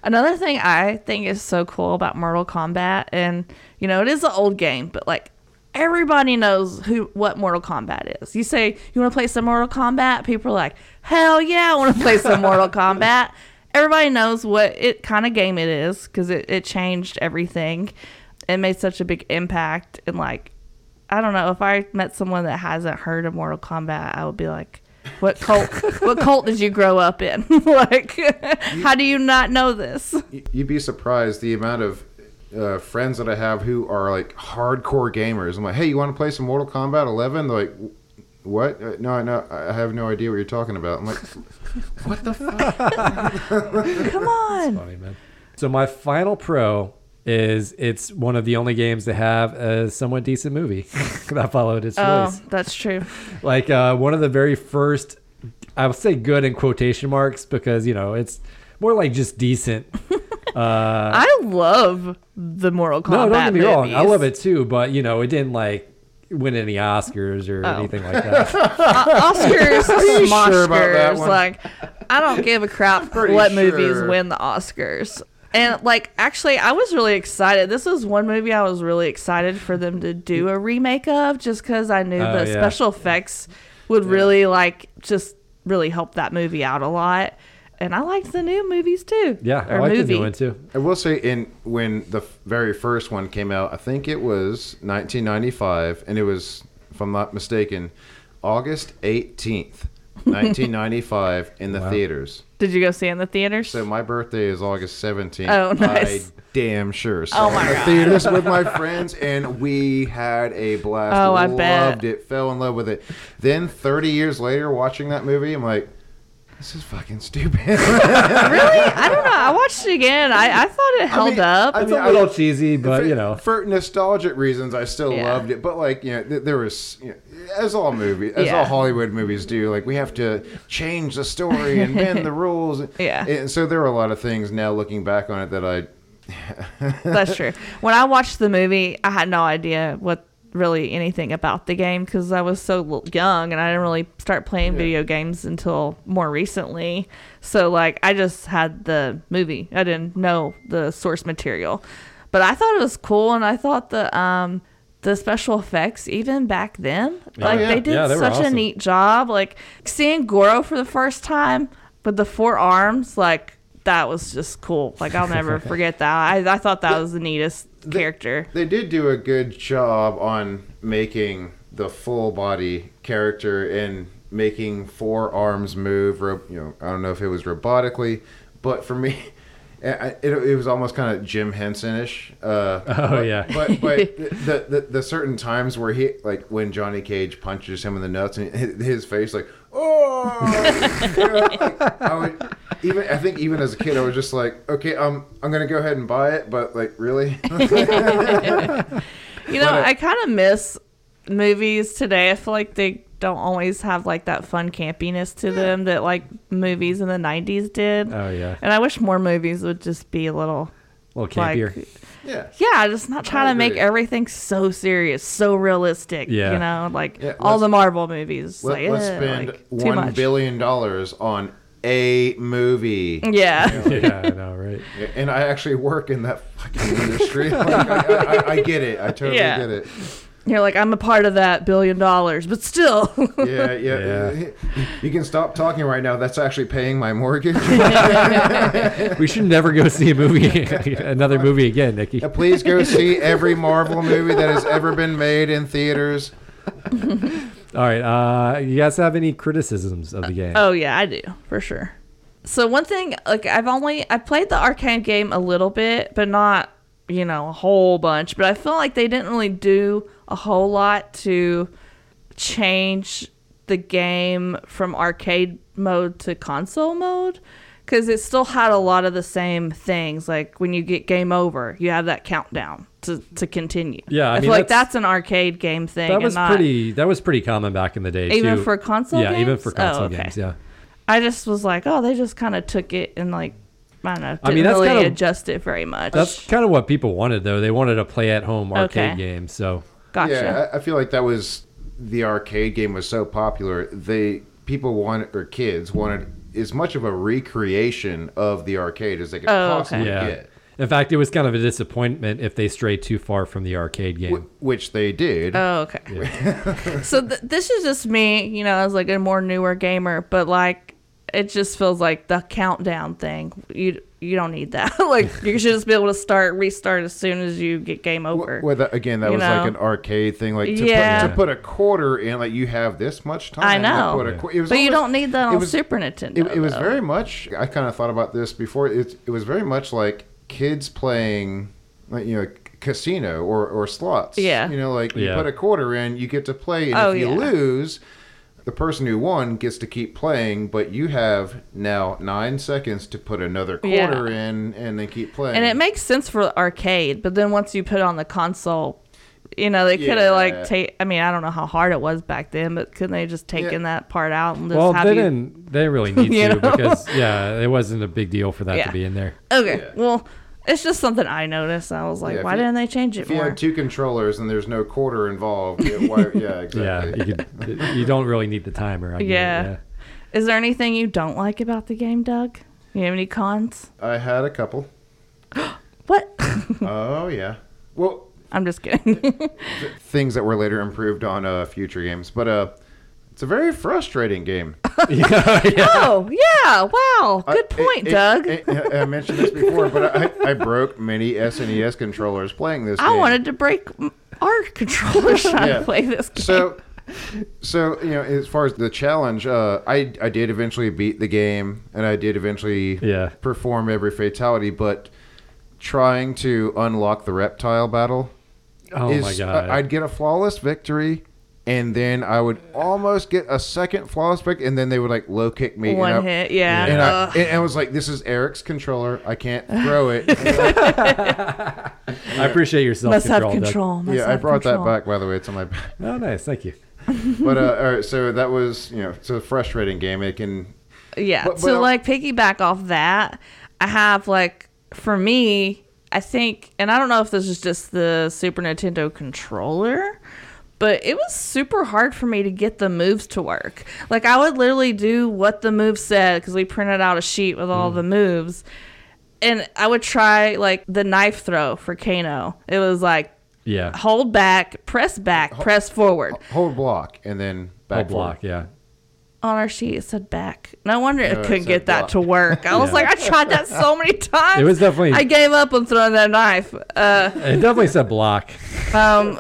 Another thing I think is so cool about Mortal Kombat, and you know, it is an old game, but like everybody knows who what Mortal Kombat is. You say you want to play some Mortal Kombat, people are like, hell yeah, I want to play some Mortal <laughs> Kombat. Everybody knows what it kind of game it is because it, it changed everything. It made such a big impact, and like, I don't know if I met someone that hasn't heard of Mortal Kombat, I would be like. What cult? what cult did you grow up in? <laughs> like, how do you not know this? You'd be surprised the amount of uh, friends that I have who are like hardcore gamers. I'm like, hey, you want to play some Mortal Kombat 11? They're like, what? Uh, no, no, I have no idea what you're talking about. I'm like, <laughs> what the fuck? <laughs> Come on. funny man. So my final pro is it's one of the only games that have a somewhat decent movie <laughs> that followed its Oh, release. that's true. like uh, one of the very first i would say good in quotation marks because you know it's more like just decent <laughs> uh I love the Mortal Kombat. no don't get me wrong i love it too but you know it didn't like win any oscars or Oh. anything like that <laughs> Uh, Oscars, you sure about that Oscars. one? Like, I don't give a crap Pretty what movies win the Oscars. And like, actually, I was really excited. This was one movie I was really excited for them to do a remake of, just because I knew Oh, the yeah. special effects would really like just really help that movie out a lot. And I liked the new movies too. yeah i or like movie. the new one too I will say, in when the very first one came out, I think it was 1995, and it was, if I'm not mistaken, August 18th, 1995, <laughs> in the Wow. theaters. Did you go see it in the theaters? So my birthday is August 17th. Oh, nice. I damn sure. So Oh, my in the God. theaters with my friends, and we had a blast. Oh, I Loved bet. it. Fell in love with it. Then 30 years later, watching that movie, I'm like, this is fucking stupid. <laughs> really? I don't know. I watched it again. I, I thought it held mean, up. I It's mean, a little cheesy, but for, you know. for nostalgic reasons, I still Yeah. loved it. But like, you know, th- there was, you know, as all movies, as Yeah. all Hollywood movies do, like we have to change the story and bend the <laughs> rules. Yeah. And so there are a lot of things now looking back on it that I. That's true. When I watched the movie, I had no idea what really anything about the game because I was so young and I didn't really start playing video games until more recently. So like I just had the movie. I didn't know the source material. But I thought it was cool and I thought the um the special effects even back then like yeah. they did Yeah, they such a neat job like seeing Goro for the first time with the four arms like that was just cool like I'll never <laughs> forget that I, I thought that was the neatest character They did do a good job on making the full body character and making four arms move. ro- You know, I don't know if it was robotically, but for me, <laughs> I- it, it was almost kind of Jim Henson-ish. Uh, Oh, but, yeah. But but <laughs> the, the the certain times where he like when Johnny Cage punches him in the nuts and his his face like oh, You know, like, I would, even I think even as a kid I was just like okay um I'm gonna go ahead and buy it, but like really. <laughs> <laughs> you know But, I kind of miss movies today. I feel like they don't always have like that fun campiness to them that like movies in the 90s did. Oh yeah, and I wish more movies would just be a little a little campier. like Yeah. Yeah, just not trying to make everything so serious, so realistic. Yeah. You know, like Yeah, all the Marvel movies. Let, like, us eh, spend like, too one much. billion dollars on a movie. Yeah. yeah, <laughs> I know, right? And I actually work in that fucking industry. <laughs> Like, I, I, I, I get it. I totally Yeah. get it. You're like, I'm a part of that billion dollars, but still. <laughs> Yeah, yeah, Yeah. <laughs> You can stop talking right now. That's actually paying my mortgage. <laughs> We should never go see a movie, another movie again, Nikki. Please go see every Marvel movie that has ever been made in theaters. All right, uh, you guys have any criticisms of the game? oh yeah, I do for sure. So one thing, like I've only I played the arcade game a little bit, but not you know a whole bunch. But I feel like they didn't really do a whole lot to change the game from arcade mode to console mode because it still had a lot of the same things. Like when you get game over, you have that countdown to, to continue. Yeah, I I, mean, feel like that's- that's an arcade game thing. that was not- pretty. That was pretty common back in the day, Even too. for console Yeah, even games? for Oh, console okay. games. Yeah. I just was like, oh, they just kind of took it and like, I don't know, didn't I mean, that's really kinda- adjust it very much. That's kind of what people wanted, though. They wanted a play-at-home arcade Okay. game. So gotcha. Yeah, I, I feel like that was the arcade game was so popular. They people wanted or kids wanted as much of a recreation of the arcade as they could Oh, okay. possibly yeah. get, In fact, it was kind of a disappointment if they strayed too far from the arcade game. wh- which they did. Oh, okay. <laughs> so th- this is just me, you know, as like a more newer gamer, but like it just feels like the countdown thing. You you don't need that. <laughs> like you should just be able to start restart as soon as you get game over. Well, that, again, that You was like an arcade thing. Like to, Yeah. put, to put a quarter in, like you have this much time. I to know, put a qu- it was but you don't need that on was- Super Nintendo. It, it was though. very much. I kind of thought about this before. It it was very much like kids playing, like you know, casino or or slots. Yeah. You know, like you put a quarter in, you get to play, and Oh, if you yeah. lose. The person who won gets to keep playing, but you have now nine seconds to put another Yeah. quarter in and then keep playing. And it makes sense for arcade, but then once you put it on the console, you know, they could have like take. I mean, I don't know how hard it was back then, but couldn't they just taken Yeah. that part out and just well, have they you? didn't. They really <laughs> need to know? because yeah, it wasn't a big deal for that Yeah. to be in there. Okay, Yeah. well, it's just something I noticed. I was like, Yeah, if why you- didn't they change it If you more? had two controllers and there's no quarter involved, yeah, why, yeah <laughs> exactly. Yeah, you could. you don't really need the timer. I get it, Yeah. Is there anything you don't like about the game, Doug? You have any cons? I had a couple. <gasps> What? <laughs> oh yeah. Well, I'm just kidding. things that were later improved on uh, future games, but uh, it's a very frustrating game. <laughs> oh yeah! Wow, I- good point, it- Doug. it- it- I mentioned this before, but I, I broke many SNES controllers playing this. I game. wanted to break our controllers trying Yeah. to play this game. So, so you know, as far as the challenge, uh, I I did eventually beat the game, and I did eventually Yeah. perform every fatality, but trying to unlock the reptile battle Oh is my god. I- I'd get a flawless victory, and then I would almost get a second flawless break, and then they would like low kick me. One and I, hit, yeah. And I, and I was like, "This is Eric's controller. I can't <laughs> throw it." <laughs> I appreciate your self Must have control. control. Must yeah, I brought control. that back. By the way, it's on my. back. Oh, nice. Thank you. <laughs> but uh, all right, so that was you know, it's a frustrating game. It can. Yeah. But- but so I'll- like piggyback off that, I have like for me, I think, and I don't know if this is just the Super Nintendo controller, but it was super hard for me to get the moves to work. Like I would literally do what the move said because we printed out a sheet with all the moves, and I would try like the knife throw for Kano. It was like Yeah. hold back, press back, press forward. Hold block and then back Hold block. Yeah. on our sheet it said back. No wonder it No, it couldn't said get that block. to work. I was like, I tried that so <laughs> many times. It was definitely- I gave up on throwing that knife. Uh, It definitely said block. um,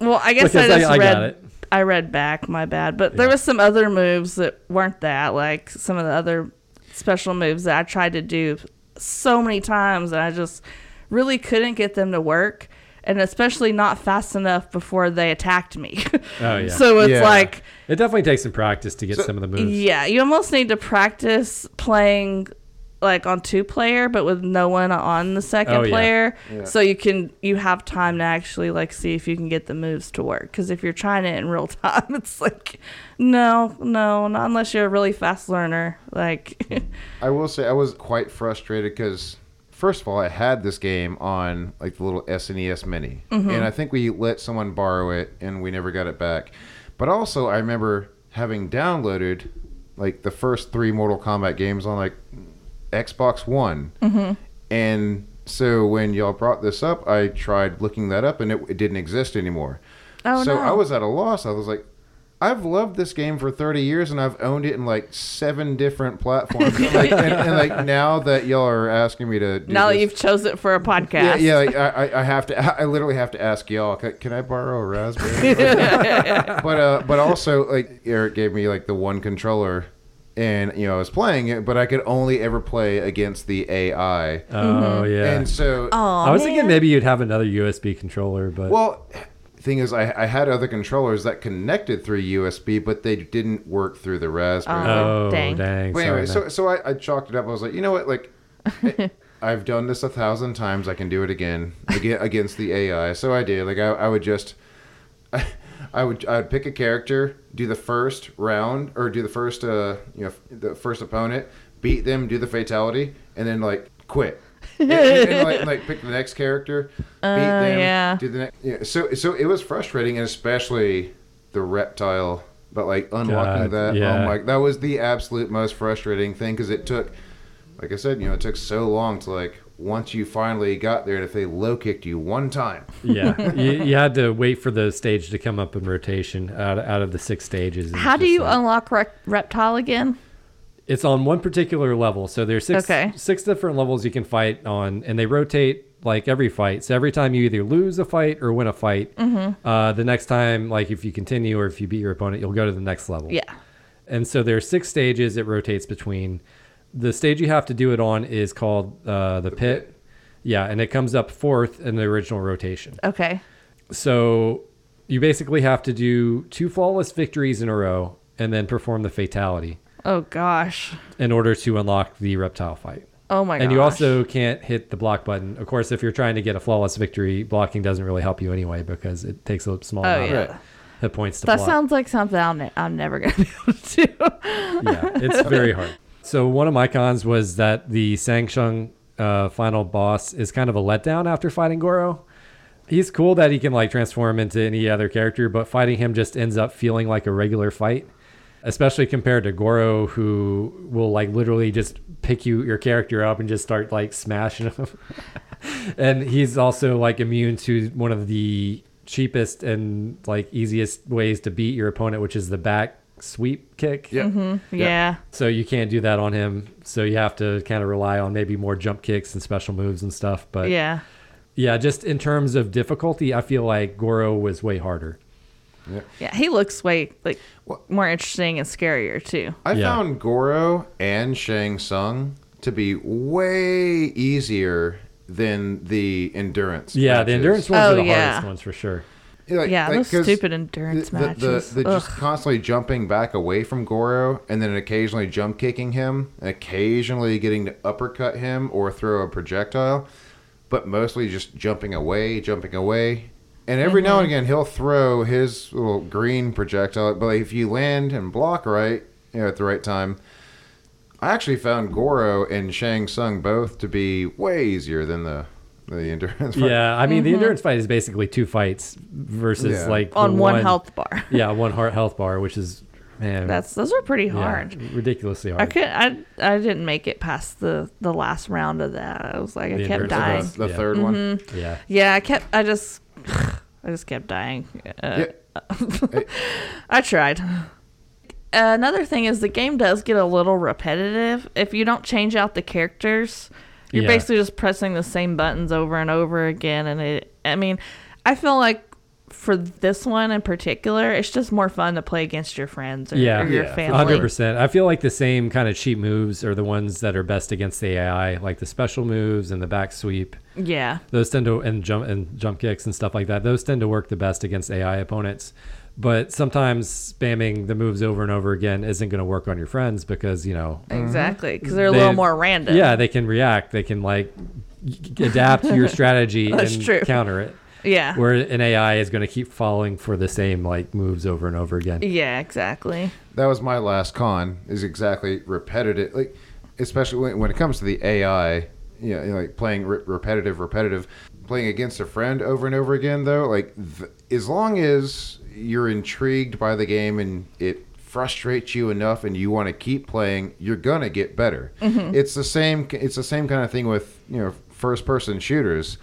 well, I guess I Because I- just I read. got it. I read back. My bad. But there Yeah. was some other moves that weren't that. Like some of the other special moves that I tried to do so many times, and I just really couldn't get them to work. And especially not fast enough before they attacked me. <laughs> <laughs> Oh, yeah. so it's Yeah. like It definitely takes some practice to get So- some of the moves. Yeah, you almost need to practice playing like on two player, but with no one on the second Oh, yeah. player, Yeah. so you can you have time to actually like see if you can get the moves to work. Because if you're trying it in real <laughs> time, it's like no, no, not unless you're a really fast learner. Like I will say I was quite frustrated because first of all, I had this game on like the little SNES Mini, Mm-hmm. and I think we let someone borrow it, and we never got it back. But also, I remember having downloaded like the first three Mortal Kombat games on like Xbox One, Mm-hmm. and so when y'all brought this up, I tried looking that up, and it, it didn't exist anymore. Oh, so no. I was at a loss. I was like, I've loved this game for 30 years and I've owned it in like seven different platforms. <laughs> like, and, and like now that y'all are asking me to do now that you've chose it for a podcast, yeah, like, I, I- I have to. <laughs> I literally have to ask y'all. Can, can I borrow a raspberry? <laughs> but uh, but also like Eric gave me like the one controller, and you know I was playing it, but I could only ever play against the AI. Oh, mm-hmm. yeah. And so, Aw, I was thinking maybe you'd have another USB controller, but well, thing is, I, I had other controllers that connected through USB, but they didn't work through the raspberry. Like, oh, Dang. dang. But anyway, man. so so I, I chalked it up. I was like, you know what, like. <laughs> I've done this a thousand times. I can do it again, again against the AI. So I did. Like I, I would just, <laughs> I, would I would pick a character, do the first round or do the first uh you know the first opponent, beat them, do the fatality, and then like quit. and, and- and, like, like pick the next character, beat them, yeah. do the next. Yeah, so so it was frustrating, and especially the reptile. But like unlocking God, that, yeah. oh my, that was the absolute most frustrating thing because it took like I said, you know, it took so long to like once you finally got there, if they low kicked you one time, yeah, <laughs> you, you had to wait for the stage to come up in rotation out, out of the six stages. How do you like- unlock rec- reptile again? It's on one particular level. So there's six Okay. six different levels you can fight on, and they rotate like every fight. So every time you either lose a fight or win a fight, Mm-hmm. uh, the next time, like if you continue or if you beat your opponent, you'll go to the next level. Yeah. And so there's six stages it rotates between. The stage you have to do it on is called uh, the, pit. Yeah, and it comes up fourth in the original rotation. Okay. So you basically have to do two flawless victories in a row and then perform the fatality Oh gosh. in order to unlock the reptile fight. Oh my gosh. and you also can't hit the block button. Of course, if you're trying to get a flawless victory, blocking doesn't really help you anyway because it takes a small Oh amount yeah. of hit points to That block. sounds like something I'll ne- I'm never gonna be able to do. yeah, it's very <laughs> hard. So one of my cons was that the Shang Tsung uh, final boss is kind of a letdown after fighting Goro. He's cool that he can like transform into any other character, but fighting him just ends up feeling like a regular fight, especially compared to Goro, who will like literally just pick you your character up and just start like smashing him. <laughs> and he's also like immune to one of the cheapest and like easiest ways to beat your opponent, which is the back sweep kick. Mm-hmm. yeah, yeah. So you can't do that on him. So you have to kind of rely on maybe more jump kicks and special moves and stuff. But yeah, Yeah. just in terms of difficulty, I feel like Goro was way harder. Yeah. He looks way like What- more interesting and scarier too. I Yeah. found Goro and Shang Tsung to be way easier than the endurance. Yeah, the endurance ones Oh, are the yeah. hardest ones for sure. Like- yeah, like, those stupid endurance the, the, matches. the, the just constantly jumping back away from Goro and then occasionally jump kicking him, and occasionally getting to uppercut him or throw a projectile, but mostly just jumping away, jumping away. And every now Mm-hmm. and again, he'll throw his little green projectile, but if you land and block right you know, at the right time, I actually found Goro and Shang Tsung both to be way easier than the the endurance. fight. Yeah, I mean the endurance fight is basically two fights versus Yeah. like Mm-hmm. on one, health bar. <laughs> Yeah, one heart health bar, which is man, That's those are pretty yeah, hard. ridiculously hard. I could I I didn't make it past the the last round of that. I was like I kept dying. ones? The Yeah. third one. Yeah, Yeah, I kept I just <sighs> I just kept dying. Uh, Yeah. <laughs> I tried. Another thing is the game does get a little repetitive if you don't change out the characters. You're Yeah. basically just pressing the same buttons over and over again and it I mean, I feel like for this one in particular, it's just more fun to play against your friends or, yeah, or your yeah, family. hundred percent. I feel like the same kind of cheap moves are the ones that are best against the AI, like the special moves and the back sweep. Yeah. Those tend to and jump and jump kicks and stuff like that. Those tend to work the best against AI opponents. But sometimes spamming the moves over and over again isn't going to work on your friends because you know mm-hmm. Exactly, because they're a They- little more random. Yeah, they can react. They can like adapt your strategy <laughs> and true. counter it. yeah, Where an AI is going to keep falling for the same like moves over and over again. yeah, exactly. that was my last con is exactly repetitive like especially when, when it comes to the ai you know, you know, like playing re- repetitive repetitive playing against a friend over and over again though like th- as long as you're intrigued by the game and it frustrates you enough and you want to keep playing you're gonna get better mm-hmm. it's the same it's the same kind of thing with you know first person shooters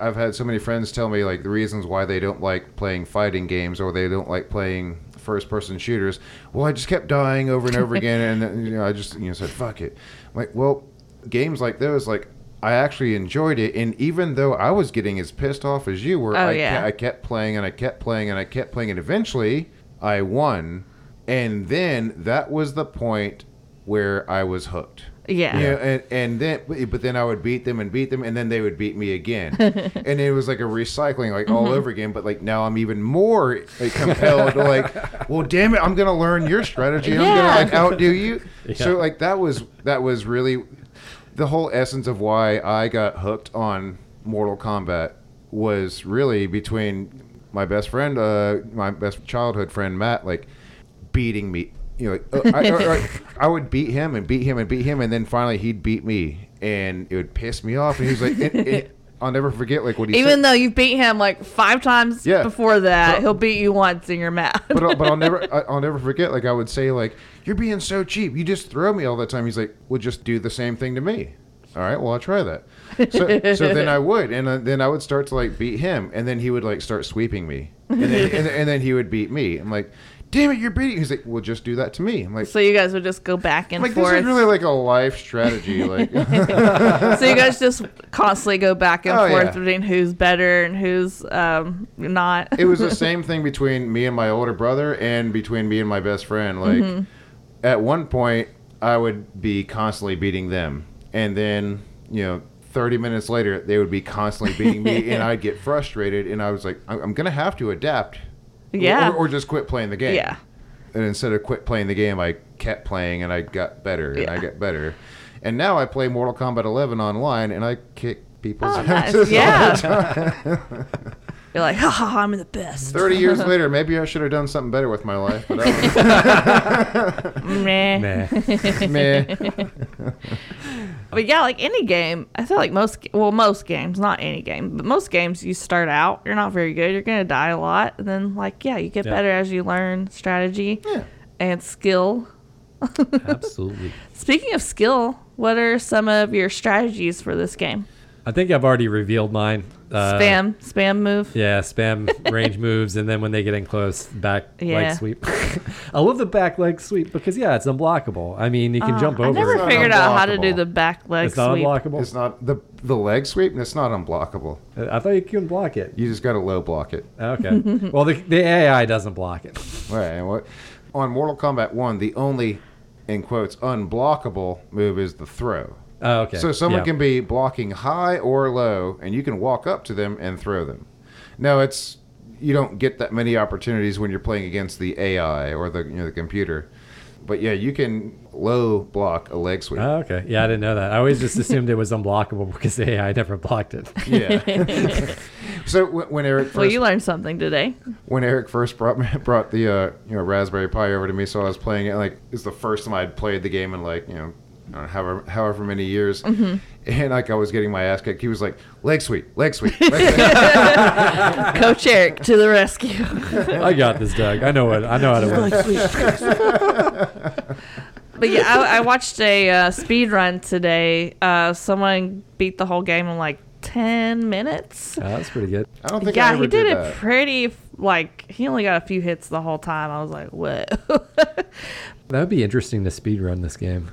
I've had so many friends tell me like the reasons why they don't like playing fighting games or they don't like playing first person shooters. Well, I just kept dying over and over <laughs> again, and then, you know I just you know said fuck it. I'm like, well, games like those, like I actually enjoyed it, and even though I was getting as pissed off as you were, Oh, I, yeah. ke- I kept playing and I kept playing and I kept playing, and eventually I won, and then that was the point where I was hooked. Yeah. Yeah, and, and then but then I would beat them and beat them, and then they would beat me again, <laughs> and it was like a recycling, like all mm-hmm. over again. But like now I'm even more like, compelled to like, <laughs> well, damn it, I'm gonna learn your strategy. Yeah. I'm gonna like outdo you. <laughs> Yeah. So like that was that was really the whole essence of why I got hooked on Mortal Kombat was really between my best friend, uh, my best childhood friend Matt, like beating me. You know, like, uh, I, I, I- I would beat him and beat him and beat him, and then finally he'd beat me, and it would piss me off. And he was like, and- and "I'll never forget like what he Even said." though you've beat him like five times Yeah. before that, But- he'll beat you once and you're mad. but I'll, but I'll never <laughs> I- I'll never forget. Like I would say, like you're being so cheap. You just throw me all the time. He's like, well, just do the same thing to me. All right, well, I'll try that. So, so then I would, and uh, then I would start to like beat him, and then he would like start sweeping me, and then, and, and then he would beat me. I'm like, damn it, you're beating. He's like, well, just do that to me. I'm like, so you guys would just go back and I'm like this is really like a life strategy. <laughs> Like, <laughs> so you guys just constantly go back and Oh, forth yeah. between who's better and who's um, not. it was the <laughs> same thing between me and my older brother and between me and my best friend like at one point i would be constantly beating them and then you know 30 minutes later they would be constantly beating me and i'd get frustrated and i was like i'm, I'm gonna have to adapt Yeah. or, or just quit playing the game Yeah. and instead of quit playing the game i kept playing and i got better and i got better and now i play mortal kombat 11 online and i kick people's Oh, nice. asses all the Yeah. time. <laughs> You're like, ha ha, ha, I'm the best. 30 years <laughs> later, maybe I should have done something better with my life. But I <laughs> Meh. Meh. meh. But yeah, like any game, I feel like most, well, most games, not any game, but most games, you start out, you're not very good, you're gonna die a lot, and then like, yeah, you get Yeah. better as you learn strategy Yeah. and skill. <laughs> Absolutely. Speaking of skill, what are some of your strategies for this game? I think I've already revealed mine. Uh, spam, spam move. Yeah, spam <laughs> range moves, and then when they get in close, back Yeah. leg sweep. <laughs> I love the back leg sweep because yeah, it's unblockable. I mean, you can Uh, jump I over. never it. not figured out how to do the back leg It's not sweep. unblockable. It's not the the leg sweep. It's not unblockable. I thought you couldn't block it. You just got to low block it. Okay. <laughs> well, the, the AI doesn't block it. Right. What on Mortal Kombat One, the only in quotes unblockable move is the throw. Oh, okay. So someone Yeah. can be blocking high or low, and you can walk up to them and throw them. No, it's you don't get that many opportunities when you're playing against the AI or the you know the computer. But yeah, you can low block a leg sweep. Oh, okay. Yeah, I didn't know that. I always just assumed it was unblockable because the AI never blocked it. Yeah. <laughs> <laughs> so when, when Eric first Well, you learned something today. when Eric first brought me, brought the uh, you know Raspberry Pi over to me, so I was playing it. Like it's the first time I'd played the game in like you know, I don't know, however however many years, Mm-hmm. and like I was getting my ass kicked. He was like leg sweep, leg sweep. Leg <laughs> sweep. Coach Eric to the rescue. I got this, Doug. I know what I know how to win. But yeah, I, I watched a uh, speed run today. Uh, someone beat the whole game in like ten minutes. Oh, that's pretty good. I don't think I yeah, ever he did, it that. pretty. Like he only got a few hits the whole time. I was like, what? That would be interesting to speed run this game,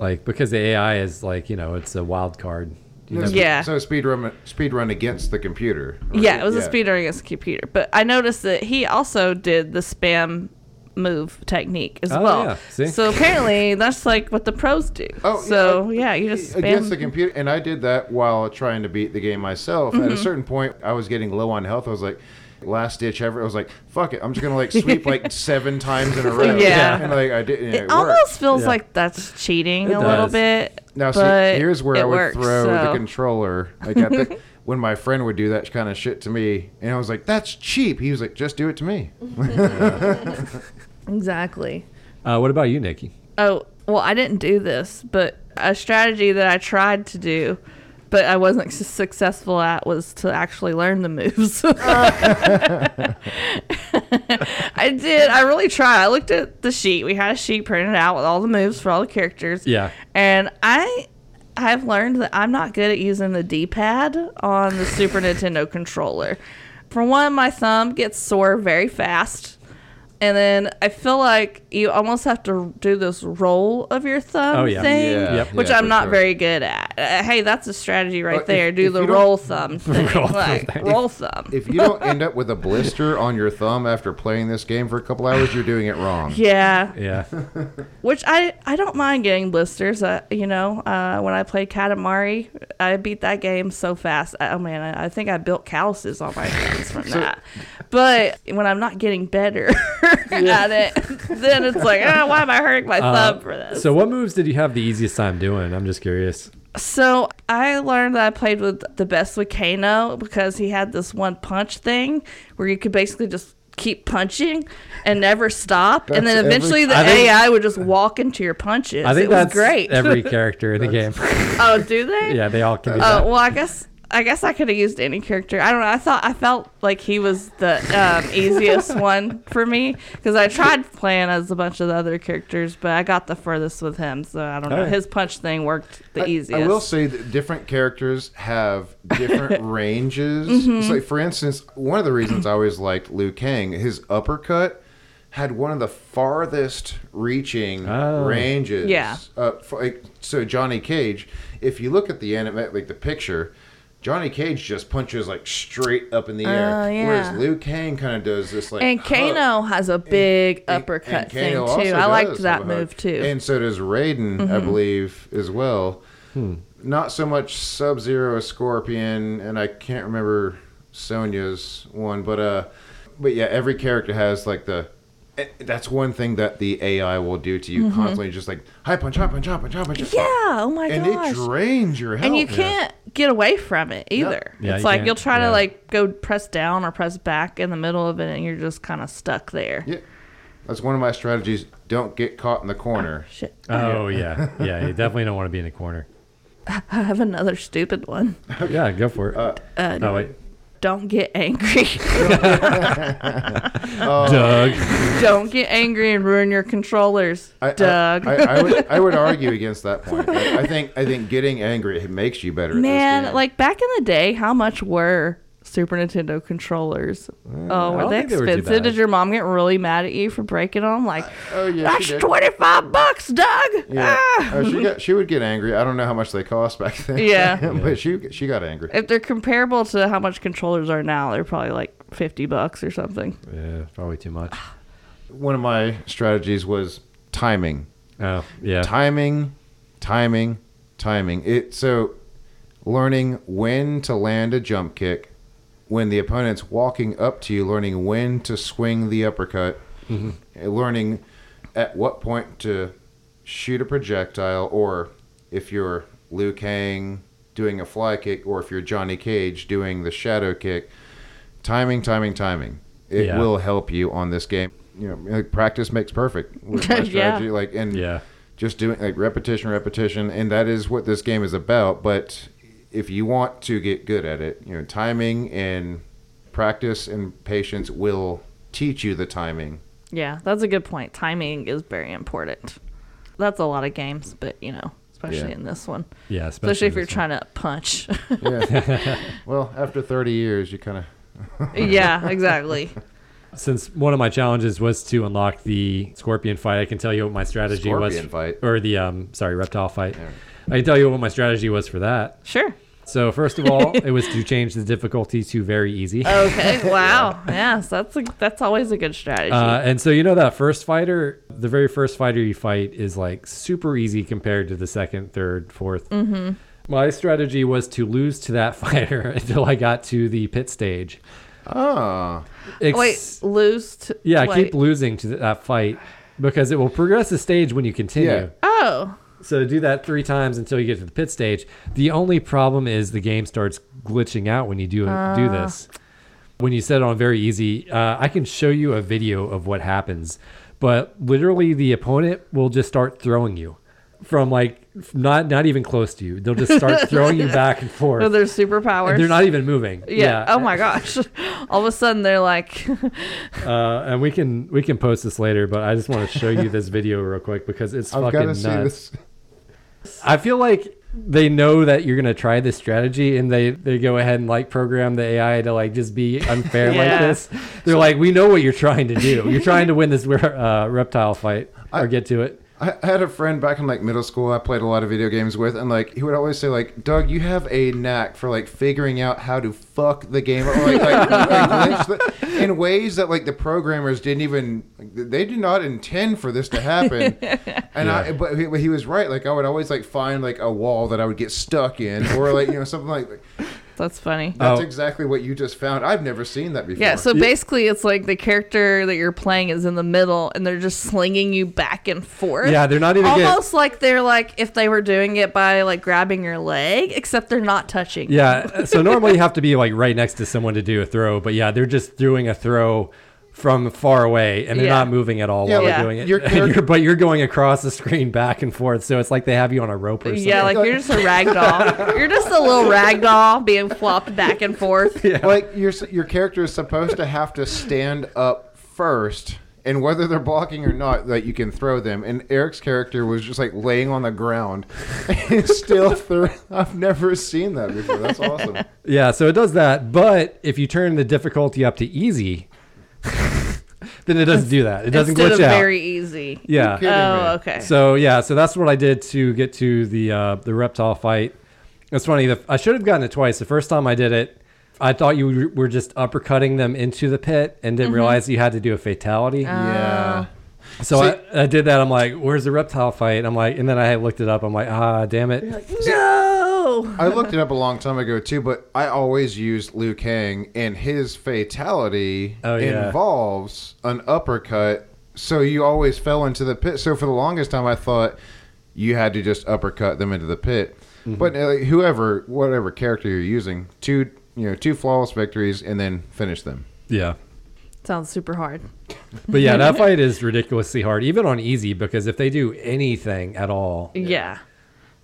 like because the AI is like you know it's a wild card. You No, never- spe- Yeah. So speed run speed run against the computer. or- yeah, it was a speed run against the computer. But I noticed that he also did the spam move technique as Oh, well. yeah. See? So apparently that's like what the pros do. Oh, so yeah, yeah, you just spam. against the computer, and I did that while trying to beat the game myself. Mm-hmm. At a certain point, I was getting low on health. I was like, last ditch ever. I was like, fuck it, I'm just gonna like sweep like <laughs> seven times in a row. Yeah. and like I did. and it, it almost worked. feels Yeah. like that's cheating It a little bit. Now, see, but here's where I would works, throw the controller. Like at the, <laughs> when my friend would do that kind of shit to me, and I was like, "That's cheap." He was like, "Just do it to me." <laughs> Exactly. Uh, what about you, Nikki? Oh, well, I didn't do this, but a strategy that I tried to do, but I wasn't successful at, was to actually learn the moves. <laughs> I did. I really tried. I looked at the sheet. We had a sheet printed out with all the moves for all the characters. Yeah. And I have learned that I'm not good at using the D-pad on the Super Nintendo controller. For one, my thumb gets sore very fast. And then I feel like you almost have to do this roll of your thumb Oh, yeah. thing, Yeah, Yep. which yeah, I'm not sure. very good at. Uh, hey, that's a strategy right Well, if- there. do if the roll thumb <laughs> thing. Roll like, thumb. roll thumb. If you don't end up with a blister on your thumb after playing this game for a couple hours, you're doing it wrong. <laughs> yeah, Yeah. <laughs> which I I don't mind getting blisters. Uh, you know, uh, when I played Katamari, I beat that game so fast. I, oh man, I, I think I built calluses on my hands from that. But when I'm not getting better <laughs> at it, then it's like, oh, why am I hurting my Uh, thumb for this? So, what moves did you have the easiest time doing? I'm just curious. So I learned that I played with the best with Kano because he had this one punch thing where you could basically just keep punching and never stop, and then That's every- eventually the think- AI would just walk into your punches. I think it was that's great. every <laughs> character in the game. oh, do they? <laughs> yeah, they all can Oh that. well, I guess I guess I could have used any character. I don't know. I thought I felt like he was the um, <laughs> easiest one for me because I tried playing as a bunch of the other characters, but I got the furthest with him. So I don't know. Alright. His punch thing worked the I- easiest. I will say that different characters have different <laughs> ranges. Mm-hmm. It's like, for instance, one of the reasons I always liked Liu Kang, his uppercut had one of the farthest reaching Oh. ranges. Yeah. Uh, for, like, so Johnny Cage, if you look at the anime, like the picture, Johnny Cage just punches like straight up in the air, Oh, yeah. whereas Liu Kang kind of does this like and hook. Kano has a big And- uppercut and thing too. I liked that have a hook. move too. Mm-hmm. And so does Raiden, I believe, as well. Not so much Sub Zero, Scorpion, and I can't remember Sonya's one, but uh, but yeah, every character has like the. Eh, That's one thing that the AI will do to you constantly, just like high punch, high punch, high punch, high punch. Mm-hmm. yeah. Oh my god. and gosh. it drains your health. and you can't get away from it either. Yeah, it's you like can't- you'll try yeah. to like go press down or press back in the middle of it, and you're just kind of stuck there. Yeah, that's one of my strategies. Don't get caught in the corner. Shit. Oh yeah, yeah. You definitely don't want to be in the corner. <laughs> I have another stupid one. <laughs> Yeah, go for it. Uh, Uh, oh wait, Don't get angry. <laughs> Oh, Doug. don't get angry and ruin your controllers, I, I- Doug. I, I, would I would argue <laughs> against that point. I, I think I think getting angry makes you better. at this Man, game. like back in the day, how much were Super Nintendo controllers? oh, were they think they were expensive? Did your mom get really mad at you for breaking them? Like, oh yeah, that's twenty five bucks, Doug. Yeah, Ah! Oh, she got she would get angry. I don't know how much they cost back then. <laughs> Yeah. but she she got angry. If they're comparable to how much controllers are now, they're probably like fifty bucks or something. Yeah, probably too much. One of my strategies was timing, Oh yeah. timing, timing, timing. It so learning when to land a jump kick, when the opponent's walking up to you, learning when to swing the uppercut, uh, learning at what point to shoot a projectile, or if you're Liu Kang doing a fly kick, or if you're Johnny Cage doing the shadow kick. Timing, timing, timing. It Yeah. will help you on this game. You know, like, practice makes perfect <laughs> with my Yeah. strategy. Like, and Yeah. just doing like repetition, repetition, and that is what this game is about. But if you want to get good at it, you know, timing and practice and patience will teach you the timing. Yeah, that's a good point. Timing is very important. That's a lot of games, but you know, especially Yeah. in this one, Yeah. especially if you're one. trying to punch. <laughs> Yeah. well, after 30 years, you kind of <laughs> yeah, exactly. Since one of my challenges was to unlock the scorpion fight, I can tell you what my strategy was. Scorpion fight. Or the um, sorry, reptile fight. Yeah. I can tell you what my strategy was for that. Sure. So first of all, it was to change the difficulty to very easy. <laughs> Okay. <laughs> Wow. yes, that's a, that's always a good strategy. Uh, and so you know that first fighter, the very first fighter you fight is like super easy compared to the second, third, 4th Mm-hmm. My strategy was to lose to that <laughs> fighter until I got to the pit stage. ah, Ex- Wait, lose. To, yeah, wait. keep losing to that fight because it will progress the stage when you continue. Yeah. Oh, So do that three times until you get to the pit stage. The only problem is the game starts glitching out when you do do this. When you set it on very easy, uh, I can show you a video of what happens, but literally the opponent will just start throwing you from like not not even close to you. They'll just start <laughs> throwing you back and forth. They're there superpowers? And they're not even moving. Yeah. Oh my gosh. <laughs> All of a sudden they're like, <laughs> Uh, and we can we can post this later, but I just want to show you this video real quick because it's I've fucking got to nuts. I feel like they know that you're gonna try this strategy, and they they go ahead and like program the AI to like just be unfair <laughs> like this. They're like, we know what you're trying to do. You're trying to win this uh, reptile fight or I- get to it. I I had a friend back in like middle school I played a lot of video games with, and like he would always say like, "Doug, you have a knack for like figuring out how to fuck the game, or like, like, like the- in ways that like the programmers didn't even like, they did not intend for this to happen." <laughs> And I, but he, but he was right. Like I would always like find like a wall that I would get stuck in, or like you know something like that's funny. that's Oh. exactly what you just found. I've never seen that before. Yeah, so basically it's like the character that you're playing is in the middle and they're just slinging you back and forth. Yeah, they're not even getting- almost like they're like if they were doing it by like grabbing your leg, except they're not touching. Yeah. So normally you <laughs> have to be like right next to someone to do a throw, but yeah, they're just doing a throw from far away and they're Yeah. not moving at all Yeah, while like, they're doing it. your <laughs> And character- you're- but you're going across the screen back and forth, so it's like they have you on a rope or something. Yeah, like you're just a rag doll. <laughs> You're just a little rag doll being flopped back and forth. like your your character is supposed to have to stand up first and whether they're blocking or not that you can throw them and eric's character was just like laying on the ground <laughs> and still threw i've never seen that before that's awesome Yeah, so it does that, but if you turn the difficulty up to easy, then it doesn't do that. It doesn't Instead glitch of out. very easy. yeah. kidding me. Oh, okay. So yeah, so that's what I did to get to the uh, the reptile fight. It's funny. The, I should have gotten it twice. The first time I did it, I thought you were just uppercutting them into the pit and Mm-hmm. didn't realize you had to do a fatality. yeah so see- I, I did that. I'm like, "Where's the reptile fight?" I'm like, and then I looked it up. I'm like, "Ah, damn it!" No. i looked it up a long time ago too but i always used liu kang and his fatality Oh, yeah. involves an uppercut so you always fell into the pit so for the longest time i thought you had to just uppercut them into the pit Mm-hmm. but uh, whoever whatever character you're using two you know two flawless victories and then finish them Yeah. Sounds super hard. But yeah, that <laughs> fight is ridiculously hard, even on easy, because if they do anything at all, Yeah.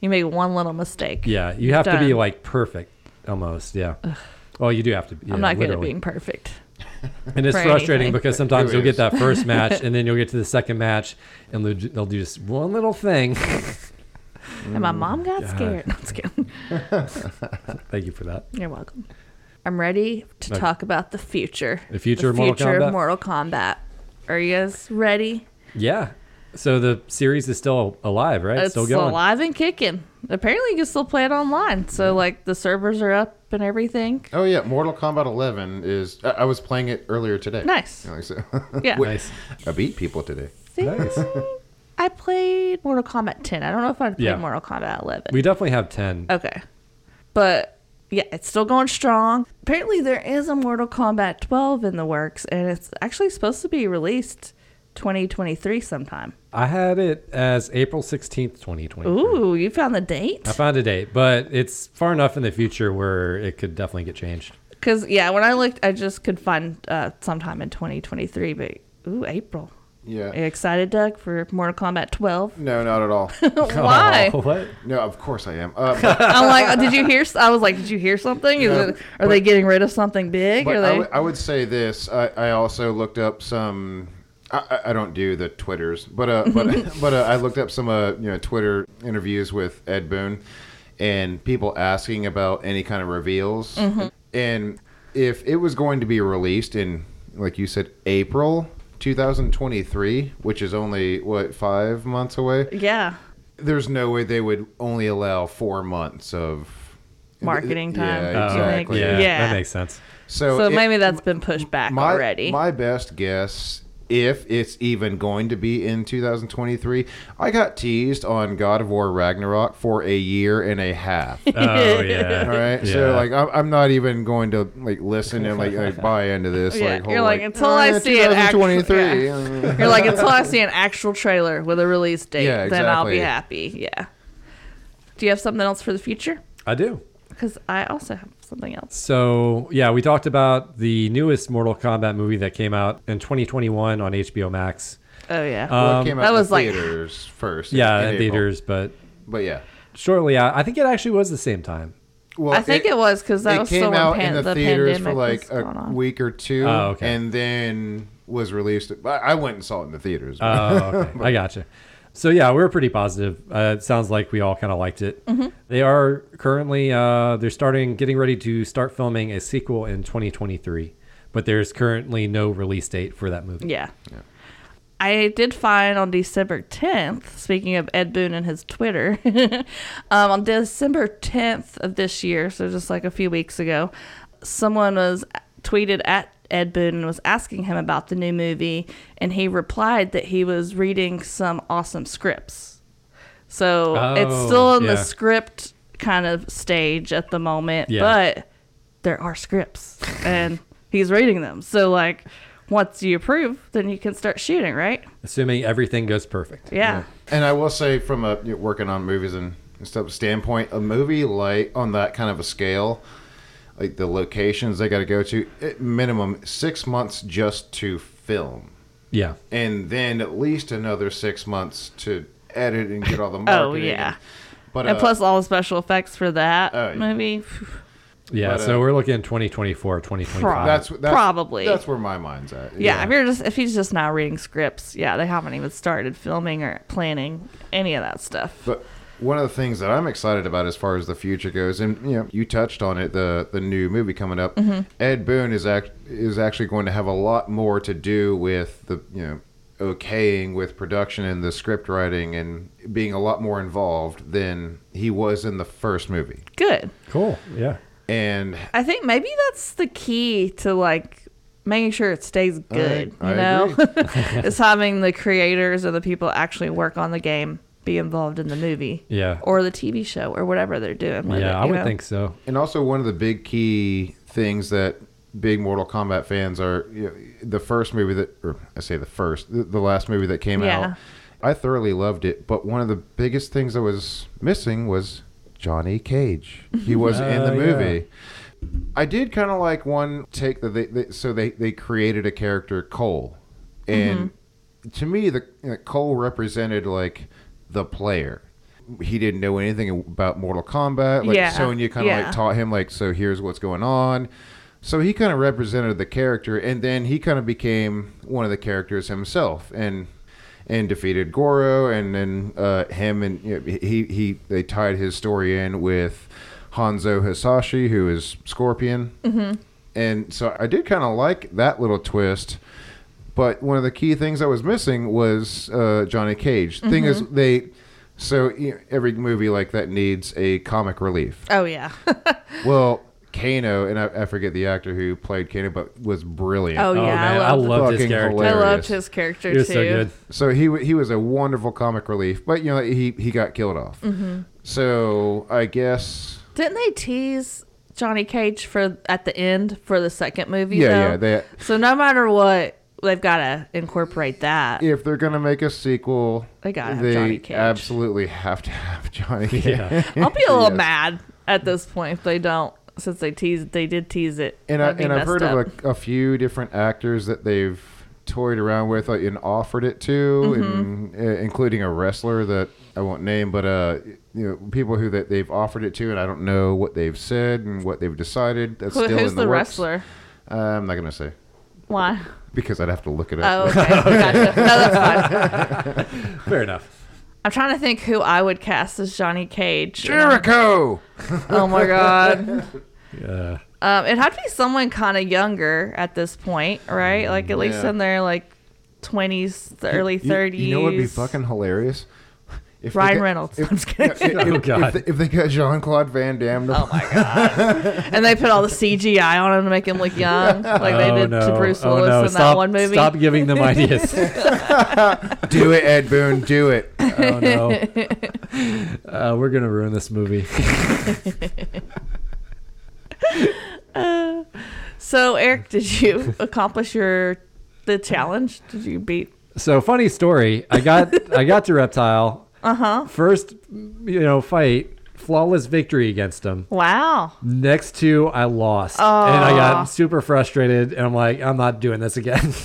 You make one little mistake. yeah, you have to be like perfect almost. Yeah. Well, you do have to. Yeah, I'm not good at literally. being perfect. And it's frustrating anything. because sometimes you'll get that first match, <laughs> and then you'll get to the second match, and they'll, they'll do just one little thing. And my mom got mm. God. scared. <laughs> No, I'm just kidding. Thank you for that. You're welcome. I'm ready to Okay. talk about the future. The future the of Mortal future Kombat? of Mortal Kombat. Are you guys ready? Yeah. So the series is still alive, right? It's still going. alive and kicking. Apparently, you can still play it online. So, like, the servers are up and everything. Oh yeah, Mortal Kombat 11 is. I, I was playing it earlier today. Nice. You know, so- <laughs> Yeah. Wait, Nice. I beat people today. Nice. I played Mortal Kombat 10. I don't know if I played Yeah. Mortal Kombat 11. We definitely have ten. okay. But yeah, it's still going strong. Apparently, there is a Mortal Kombat 12 in the works, and it's actually supposed to be released 2023 sometime. I had it as April 16th, 2020. Ooh, you found the date? I found a date, but it's far enough in the future where it could definitely get changed. Because, yeah, when I looked, I just could find uh, sometime in 2023, but ooh, April. Yeah. Are you excited, Doug, for Mortal Kombat 12? No, not at all. <laughs> Why? Oh, <laughs> what? no, of course I am. Uh, <laughs> but I'm like, did you hear? I was like, did you hear something? Is No, it, are they getting rid of something big? but Are I they? would- would say this. I, I also looked up some. I, I- I don't do the twitters, but uh, but but uh, I looked up some uh, you know Twitter interviews with Ed Boon, and people asking about any kind of reveals, Mm-hmm. and if it was going to be released in, like you said, April 2023, which is only what five months away. yeah. There's no way they would only allow four months of Marketing time, Yeah, do you think? yeah, Yeah. that makes sense. So, So it- maybe that's been pushed back my, already. My best guess, if it's even going to be in 2023, I got teased on God of War Ragnarok for a year and a half. <laughs> Oh yeah. All right, so like I'm, I'm not even going to like listen and like, like buy into this. Yeah, like, you're whole, like, until I "Oh, see it actu- 2023. You're like, until I see an actual trailer with a release date, Yeah, exactly. then I'll be happy. Yeah. Do you have something else for the future? I do. Because I also have something else. So yeah, we talked about the newest Mortal Kombat movie that came out in 2021 on HBO Max. Oh yeah. Well, it Um, came out that in was the like- theaters first. yeah, in April. theaters, but but yeah. shortly out. I think it actually was the same time. Well, I think it, was because that it was came still when out pan- in the, the theaters for like a week or two, Oh, okay. and then was released. I I went and saw it in the theaters. Oh, okay. <laughs> I gotcha. So yeah, we're pretty positive. Uh, it sounds like we all kind of liked it. Mm-hmm. They are currently uh, they're starting getting ready to start filming a sequel in 2023, but there's currently no release date for that movie. Yeah. I did find on December 10th, speaking of Ed Boon and his Twitter, <laughs> um, on December 10th of this year, so just like a few weeks ago, someone was tweeted at Ed Boon and was asking him about the new movie, and he replied that he was reading some awesome scripts. So it's Oh, still in the script kind of stage at the moment, Yeah. but there are scripts <laughs> and he's reading them. So like once you approve, then you can start shooting, right? Assuming everything goes perfect. Yeah. And I will say, from a you know, working on movies and stuff standpoint, a movie like on that kind of a scale, like the locations they got to go to, at minimum six months just to film, Yeah. and then at least another six months to edit and get all the marketing. <laughs> Oh yeah. But and uh, plus all the special effects for that yeah. movie. Yeah. But, so uh, we're looking at 2024, 2025. Pro- that's, that's Probably. that's where my mind's at. Yeah, if you're just if he's just now reading scripts, yeah, they haven't even started filming or planning any of that stuff. But one of the things that I'm excited about as far as the future goes, and you know, you touched on it, the the new movie coming up. Mm-hmm. Ed Boon is act is actually going to have a lot more to do with the you know okaying with production and the script writing and being a lot more involved than he was in the first movie. Good. Cool. Yeah. And I think maybe that's the key to like making sure it stays good. I you know, is <laughs> having the creators or the people actually work on the game be involved in the movie Yeah. or the TV show or whatever they're doing. With yeah, it, I would know? think so. and also one of the big key things that big Mortal Kombat fans are you know, the first movie that or I say the first the, the last movie that came Yeah. out I thoroughly loved it but one of the biggest things that was missing was Johnny Cage he <laughs> was in the Oh, yeah. movie I did kind of like one take that they, they so they they created a character Cole and Mm-hmm. to me the you know, Cole represented like the player. He didn't know anything about Mortal Kombat. Like Yeah, Sonya kind of yeah. like taught him like so here's what's going on. So he kind of represented the character and then he kind of became one of the characters himself and and defeated Goro and then uh, him and you know, he he they tied his story in with Hanzo Hasashi who is Scorpion. Mm-hmm. and so I did kind of like that little twist but one of the key things that was missing was uh, Johnny Cage. Thing is, Mm-hmm. they so you know, every movie like that needs a comic relief. Oh yeah. <laughs> Well, Kano and I, I forget the actor who played Kano, but was brilliant. Oh, Oh, yeah, man, I I loved loved his Fucking character. I hilarious. loved his character He was too. so good. So he wa- he was a wonderful comic relief, but you know he he got killed off. Mm-hmm. So I guess Didn't they tease Johnny Cage for at the end for the second movie. Yeah, though. yeah. They so no matter what, they've got to incorporate that. if they're gonna make a sequel, They gotta have they Johnny Cage. absolutely have to have Johnny Cage. Yeah. <laughs> I'll be a little Yes. mad at this point if they don't, since they teased, they did tease it. And, I, and I've heard up. of a, a few different actors that they've toyed around with like, and offered it to, Mm-hmm. and, uh, including a wrestler that I won't name, but uh, you know, people who that they've offered it to, and I don't know what they've said and what they've decided. That's Who- still who's in the, the, works. wrestler? Uh, I'm not gonna say Why? Because I'd have to look it up. Oh, okay. <laughs> gotcha. No, that's fine. <laughs> Fair enough. I'm trying to think who I would cast as Johnny Cage. Jericho. Oh my god. <laughs> Yeah. Um, it'd have to be someone kind of younger at this point, right? Like at least Yeah. in their like 20s, the early You- 30s. You, know what'd be fucking hilarious? If Ryan got- Reynolds. If, I'm just kidding. <laughs> if, Oh, if- God. if they, if they got Jean Claude Van Damme, to, Oh my god! <laughs> and they put all the CGI on him to make him look young, like they oh, did no. to Bruce oh, Willis no. in stop, that one movie. Stop giving them ideas. <laughs> do it, Ed Boon, do it. oh no. Uh, we're gonna ruin this movie. So, Eric, did you accomplish your the challenge? Did you beat? So funny story. I got I got to Reptile. Uh huh. First, you know, fight, flawless victory against him. Wow. Next two, I lost, and I got super frustrated. And I'm like, I'm not doing this again. <laughs>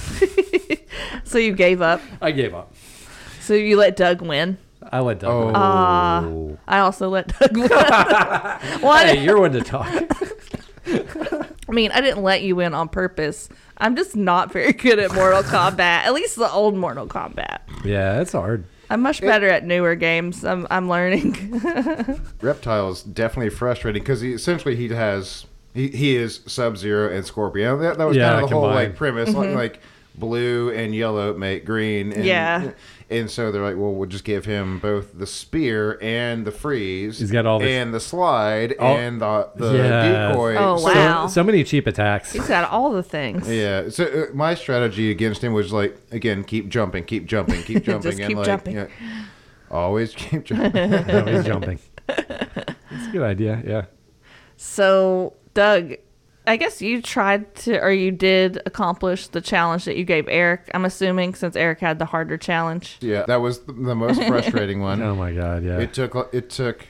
So you gave up. I gave up. So you let Doug win. I let Doug. Oh, win. Ah. I also let Doug win. <laughs> well, Hey, you're one to talk. <laughs> I mean, I didn't let you win on purpose. I'm just not very good at Mortal Kombat. At least the old Mortal Kombat. yeah, it's hard. I'm much better at newer games. I'm I'm learning. <laughs> Reptile's definitely frustrating because he essentially he has he, he is Sub Zero and Scorpion. That, that was Yeah, kind of the whole like premise, like, mm-hmm. like blue and yellow make green. And, Yeah. And so they're like, well, we'll just give him both the spear and the freeze. He's got all the- and the slide All- and the the Yeah. decoy. Oh, So- wow. So, so many cheap attacks. He's got all the things. Yeah. So uh, my strategy against him was like, again, keep jumping, keep jumping, keep <laughs> jumping, and keep like, jumping. yeah, always keep <laughs> jumping. Always jumping. It's a good idea. Yeah. So, Doug, I guess you tried to, or you did accomplish the challenge that you gave Eric. I'm assuming since Eric had the harder challenge. yeah, that was the, the most <laughs> frustrating one. Oh my god. Yeah. It took it took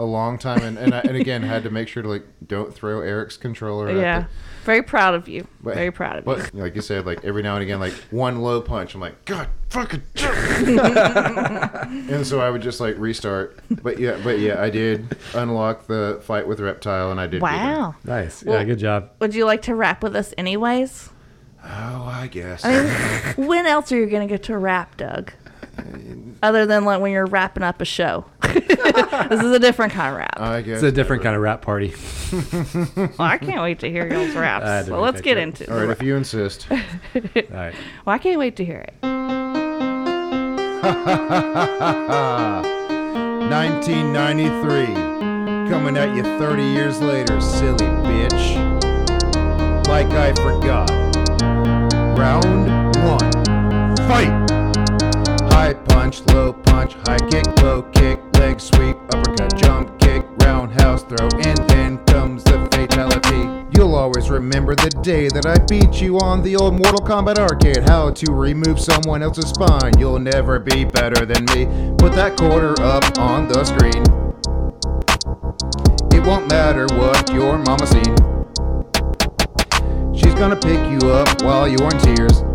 a long time, and and, I, and again had to make sure to like don't throw Eric's controller. at Yeah. the- Very proud of you. but- Very proud of you. Like you said, like every now and again, like one low punch, I'm like, God, fucking. <laughs> and so I would just like restart. But yeah, but yeah, I did unlock the fight with Reptile, and I did. Wow. nice. Yeah. Good job. Would you like to rap with us anyways? Oh, I guess. I mean, when else are you going to get to rap, Doug? Other than like when you're wrapping up a show. <laughs> this is a different kind of rap. I guess. It's a different kind of rap party. <laughs> well, I can't wait to hear y'all's I raps. had well, let's that get joke. into it. All right, if you insist. <laughs> All right. Well, I can't wait to hear it. 1993. Coming at you 30 years later, silly bitch. Like I forgot. Round one. Fight! High punch, low punch, high kick, low kick, leg sweep, uppercut, jump kick, roundhouse throw, and then comes the fatality. You'll always remember the day that I beat you on the old Mortal Kombat arcade. How to remove someone else's spine. You'll never be better than me. Put that quarter up on the screen. It won't matter what your mama seen. She's gonna pick you up while you're in tears.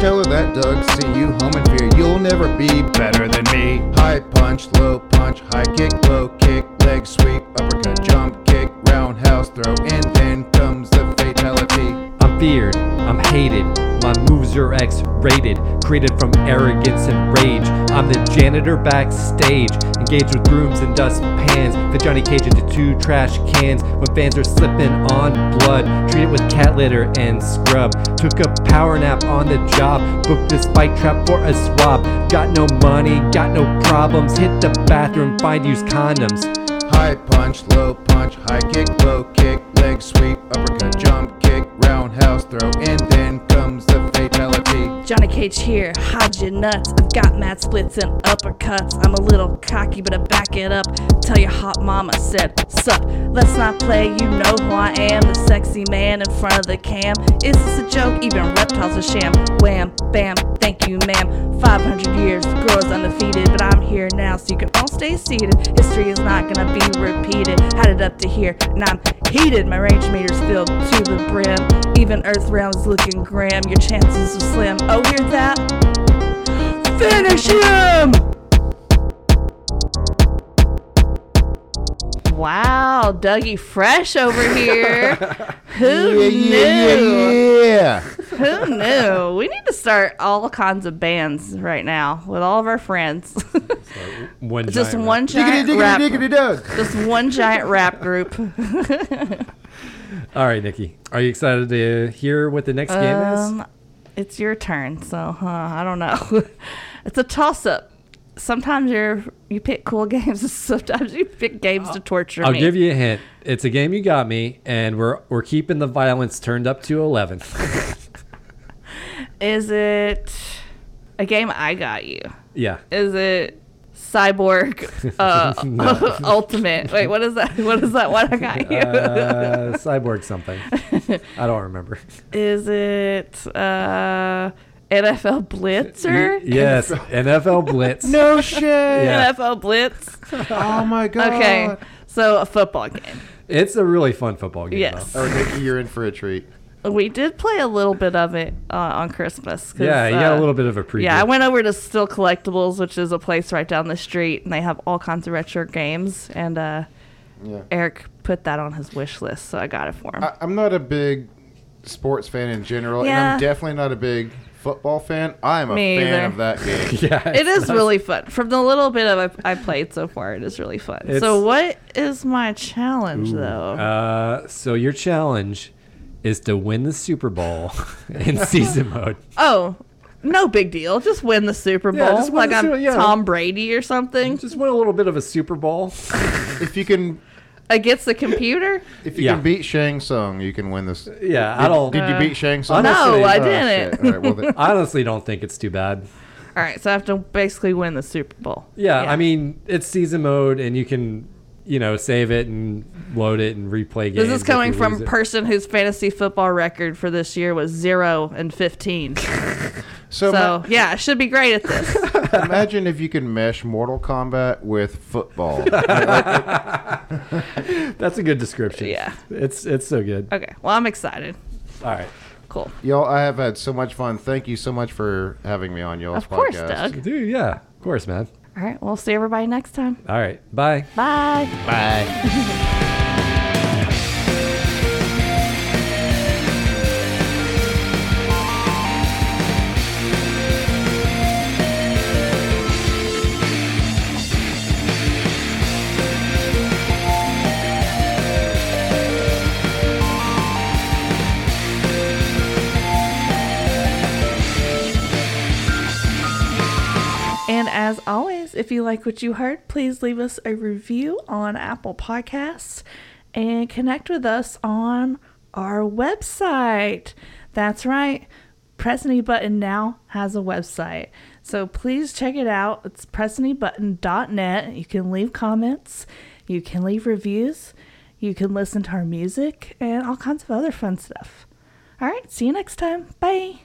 Tell her that Doug sent you home in fear. You'll never be better than me. High punch, low punch, high kick, low kick, leg sweep, uppercut, jump kick, roundhouse throw, and then comes the fatality. Feared, I'm hated. My moves are X rated, created from arrogance and rage. I'm the janitor backstage, engaged with brooms and dust pans. Fit Johnny Cage into two trash cans when fans are slipping on blood. Treat it with cat litter and scrub. Took a power nap on the job, booked this bike trap for a swab. Got no money, got no problems. Hit the bathroom, find used condoms. High punch, low punch, high kick, low kick, leg sweep, uppercut, jump kick, roundhouse throw, and then comes the fatality. Johnny Cage here, hide your nuts. I've got mad splits and uppercuts. I'm a little cocky, but I back it up. Tell your hot mama said, Sup, let's not play. You know who I am, the sexy man in front of the cam. Is this a joke? Even reptiles are sham. Wham, bam, thank you, ma'am. 500 years, Goro's undefeated, but I'm here now, so you can all stay seated. History is not gonna be repeated. Had it up to here, and I'm heated. My range meter's filled to the brim. Even Earthrealm's looking grim. Your chances are slim. Oh, hear that? Finish him! Wow, Dougie Fresh over here. <laughs> Who Yeah, knew? yeah, yeah, yeah. Who knew? We need to start all kinds of bands right now with all of our friends. <laughs> One Just giant one Diggity, giant diggity, rap. diggity, dug. Just one giant rap group. <laughs> All right, Nikki. Are you excited to hear what the next game is? Um, it's your turn, so huh, I don't know. <laughs> it's a toss up. Sometimes you're you pick cool <laughs> games. Sometimes you pick games to torture I'll me. give you a hint. It's a game you got me, and we're we're keeping the violence turned up to eleven. <laughs> Is it a game I got you? yeah. Is it Cyborg <laughs> uh, <laughs> Ultimate? Wait, what is that? <laughs> What is that? What I got you? Uh, cyborg something. I don't remember. is it uh, NFL Blitzer? Yes, NFL Blitz. No shit. Yeah. NFL Blitz. Oh my god. Okay, so a football game. It's a really fun football game. Yes. Oh, Nikki, you're in for a treat. We did play a little bit of it uh, on Christmas. though. Yeah, you got uh, a little bit of a preview. Yeah, I went over to Still Collectibles, which is a place right down the street, and they have all kinds of retro games. And uh, Yeah. Eric put that on his wish list, so I got it for him. I, I'm not a big sports fan in general, and I'm definitely not a big football fan. I'm a Me fan either. of that <laughs> game. yeah. it is really fun. From the little bit of I, I played so far, it is really fun. It's- so, what is my challenge, though? Uh, so your challenge is to win the Super Bowl <laughs> in season mode. oh, no big deal. Just win the Super Bowl, Yeah, just win like the I'm Super- yeah. Tom Brady or something, Just win a little bit of a Super Bowl. <laughs> If you can, against the computer. if you Yeah. can beat Shang Tsung, you can win this. Yeah, I don't. did you Uh, beat Shang Tsung? No, Honestly- I Oh, didn't. shit. All right, well, then, <laughs> I honestly don't think it's too bad. All right, so I have to basically win the Super Bowl. Yeah, I mean it's season mode, and you can, you know, save it and load it and replay games. This is coming from lose it. person whose fantasy football record for this year was zero and fifteen. <laughs> so, So yeah, should be great at this. <laughs> imagine if you could mesh Mortal Kombat with football. <laughs> That's a good description. Yeah. it's it's so good. Okay, well I'm excited. All right, Cool. Y'all, I have had so much fun. Thank you so much for having me on y'all's Of course, podcast. Doug. dude. Yeah, of course, man. All right, we'll see everybody next time. All right, bye. Bye. Bye. And as if you like what you heard, please leave us a review on Apple Podcasts and connect with us on our website. That's right. Press Any Button now has a website. So please check it out. It's pressanybutton.net. You can leave comments, you can leave reviews, you can listen to our music, and all kinds of other fun stuff. All right, see you next time. Bye.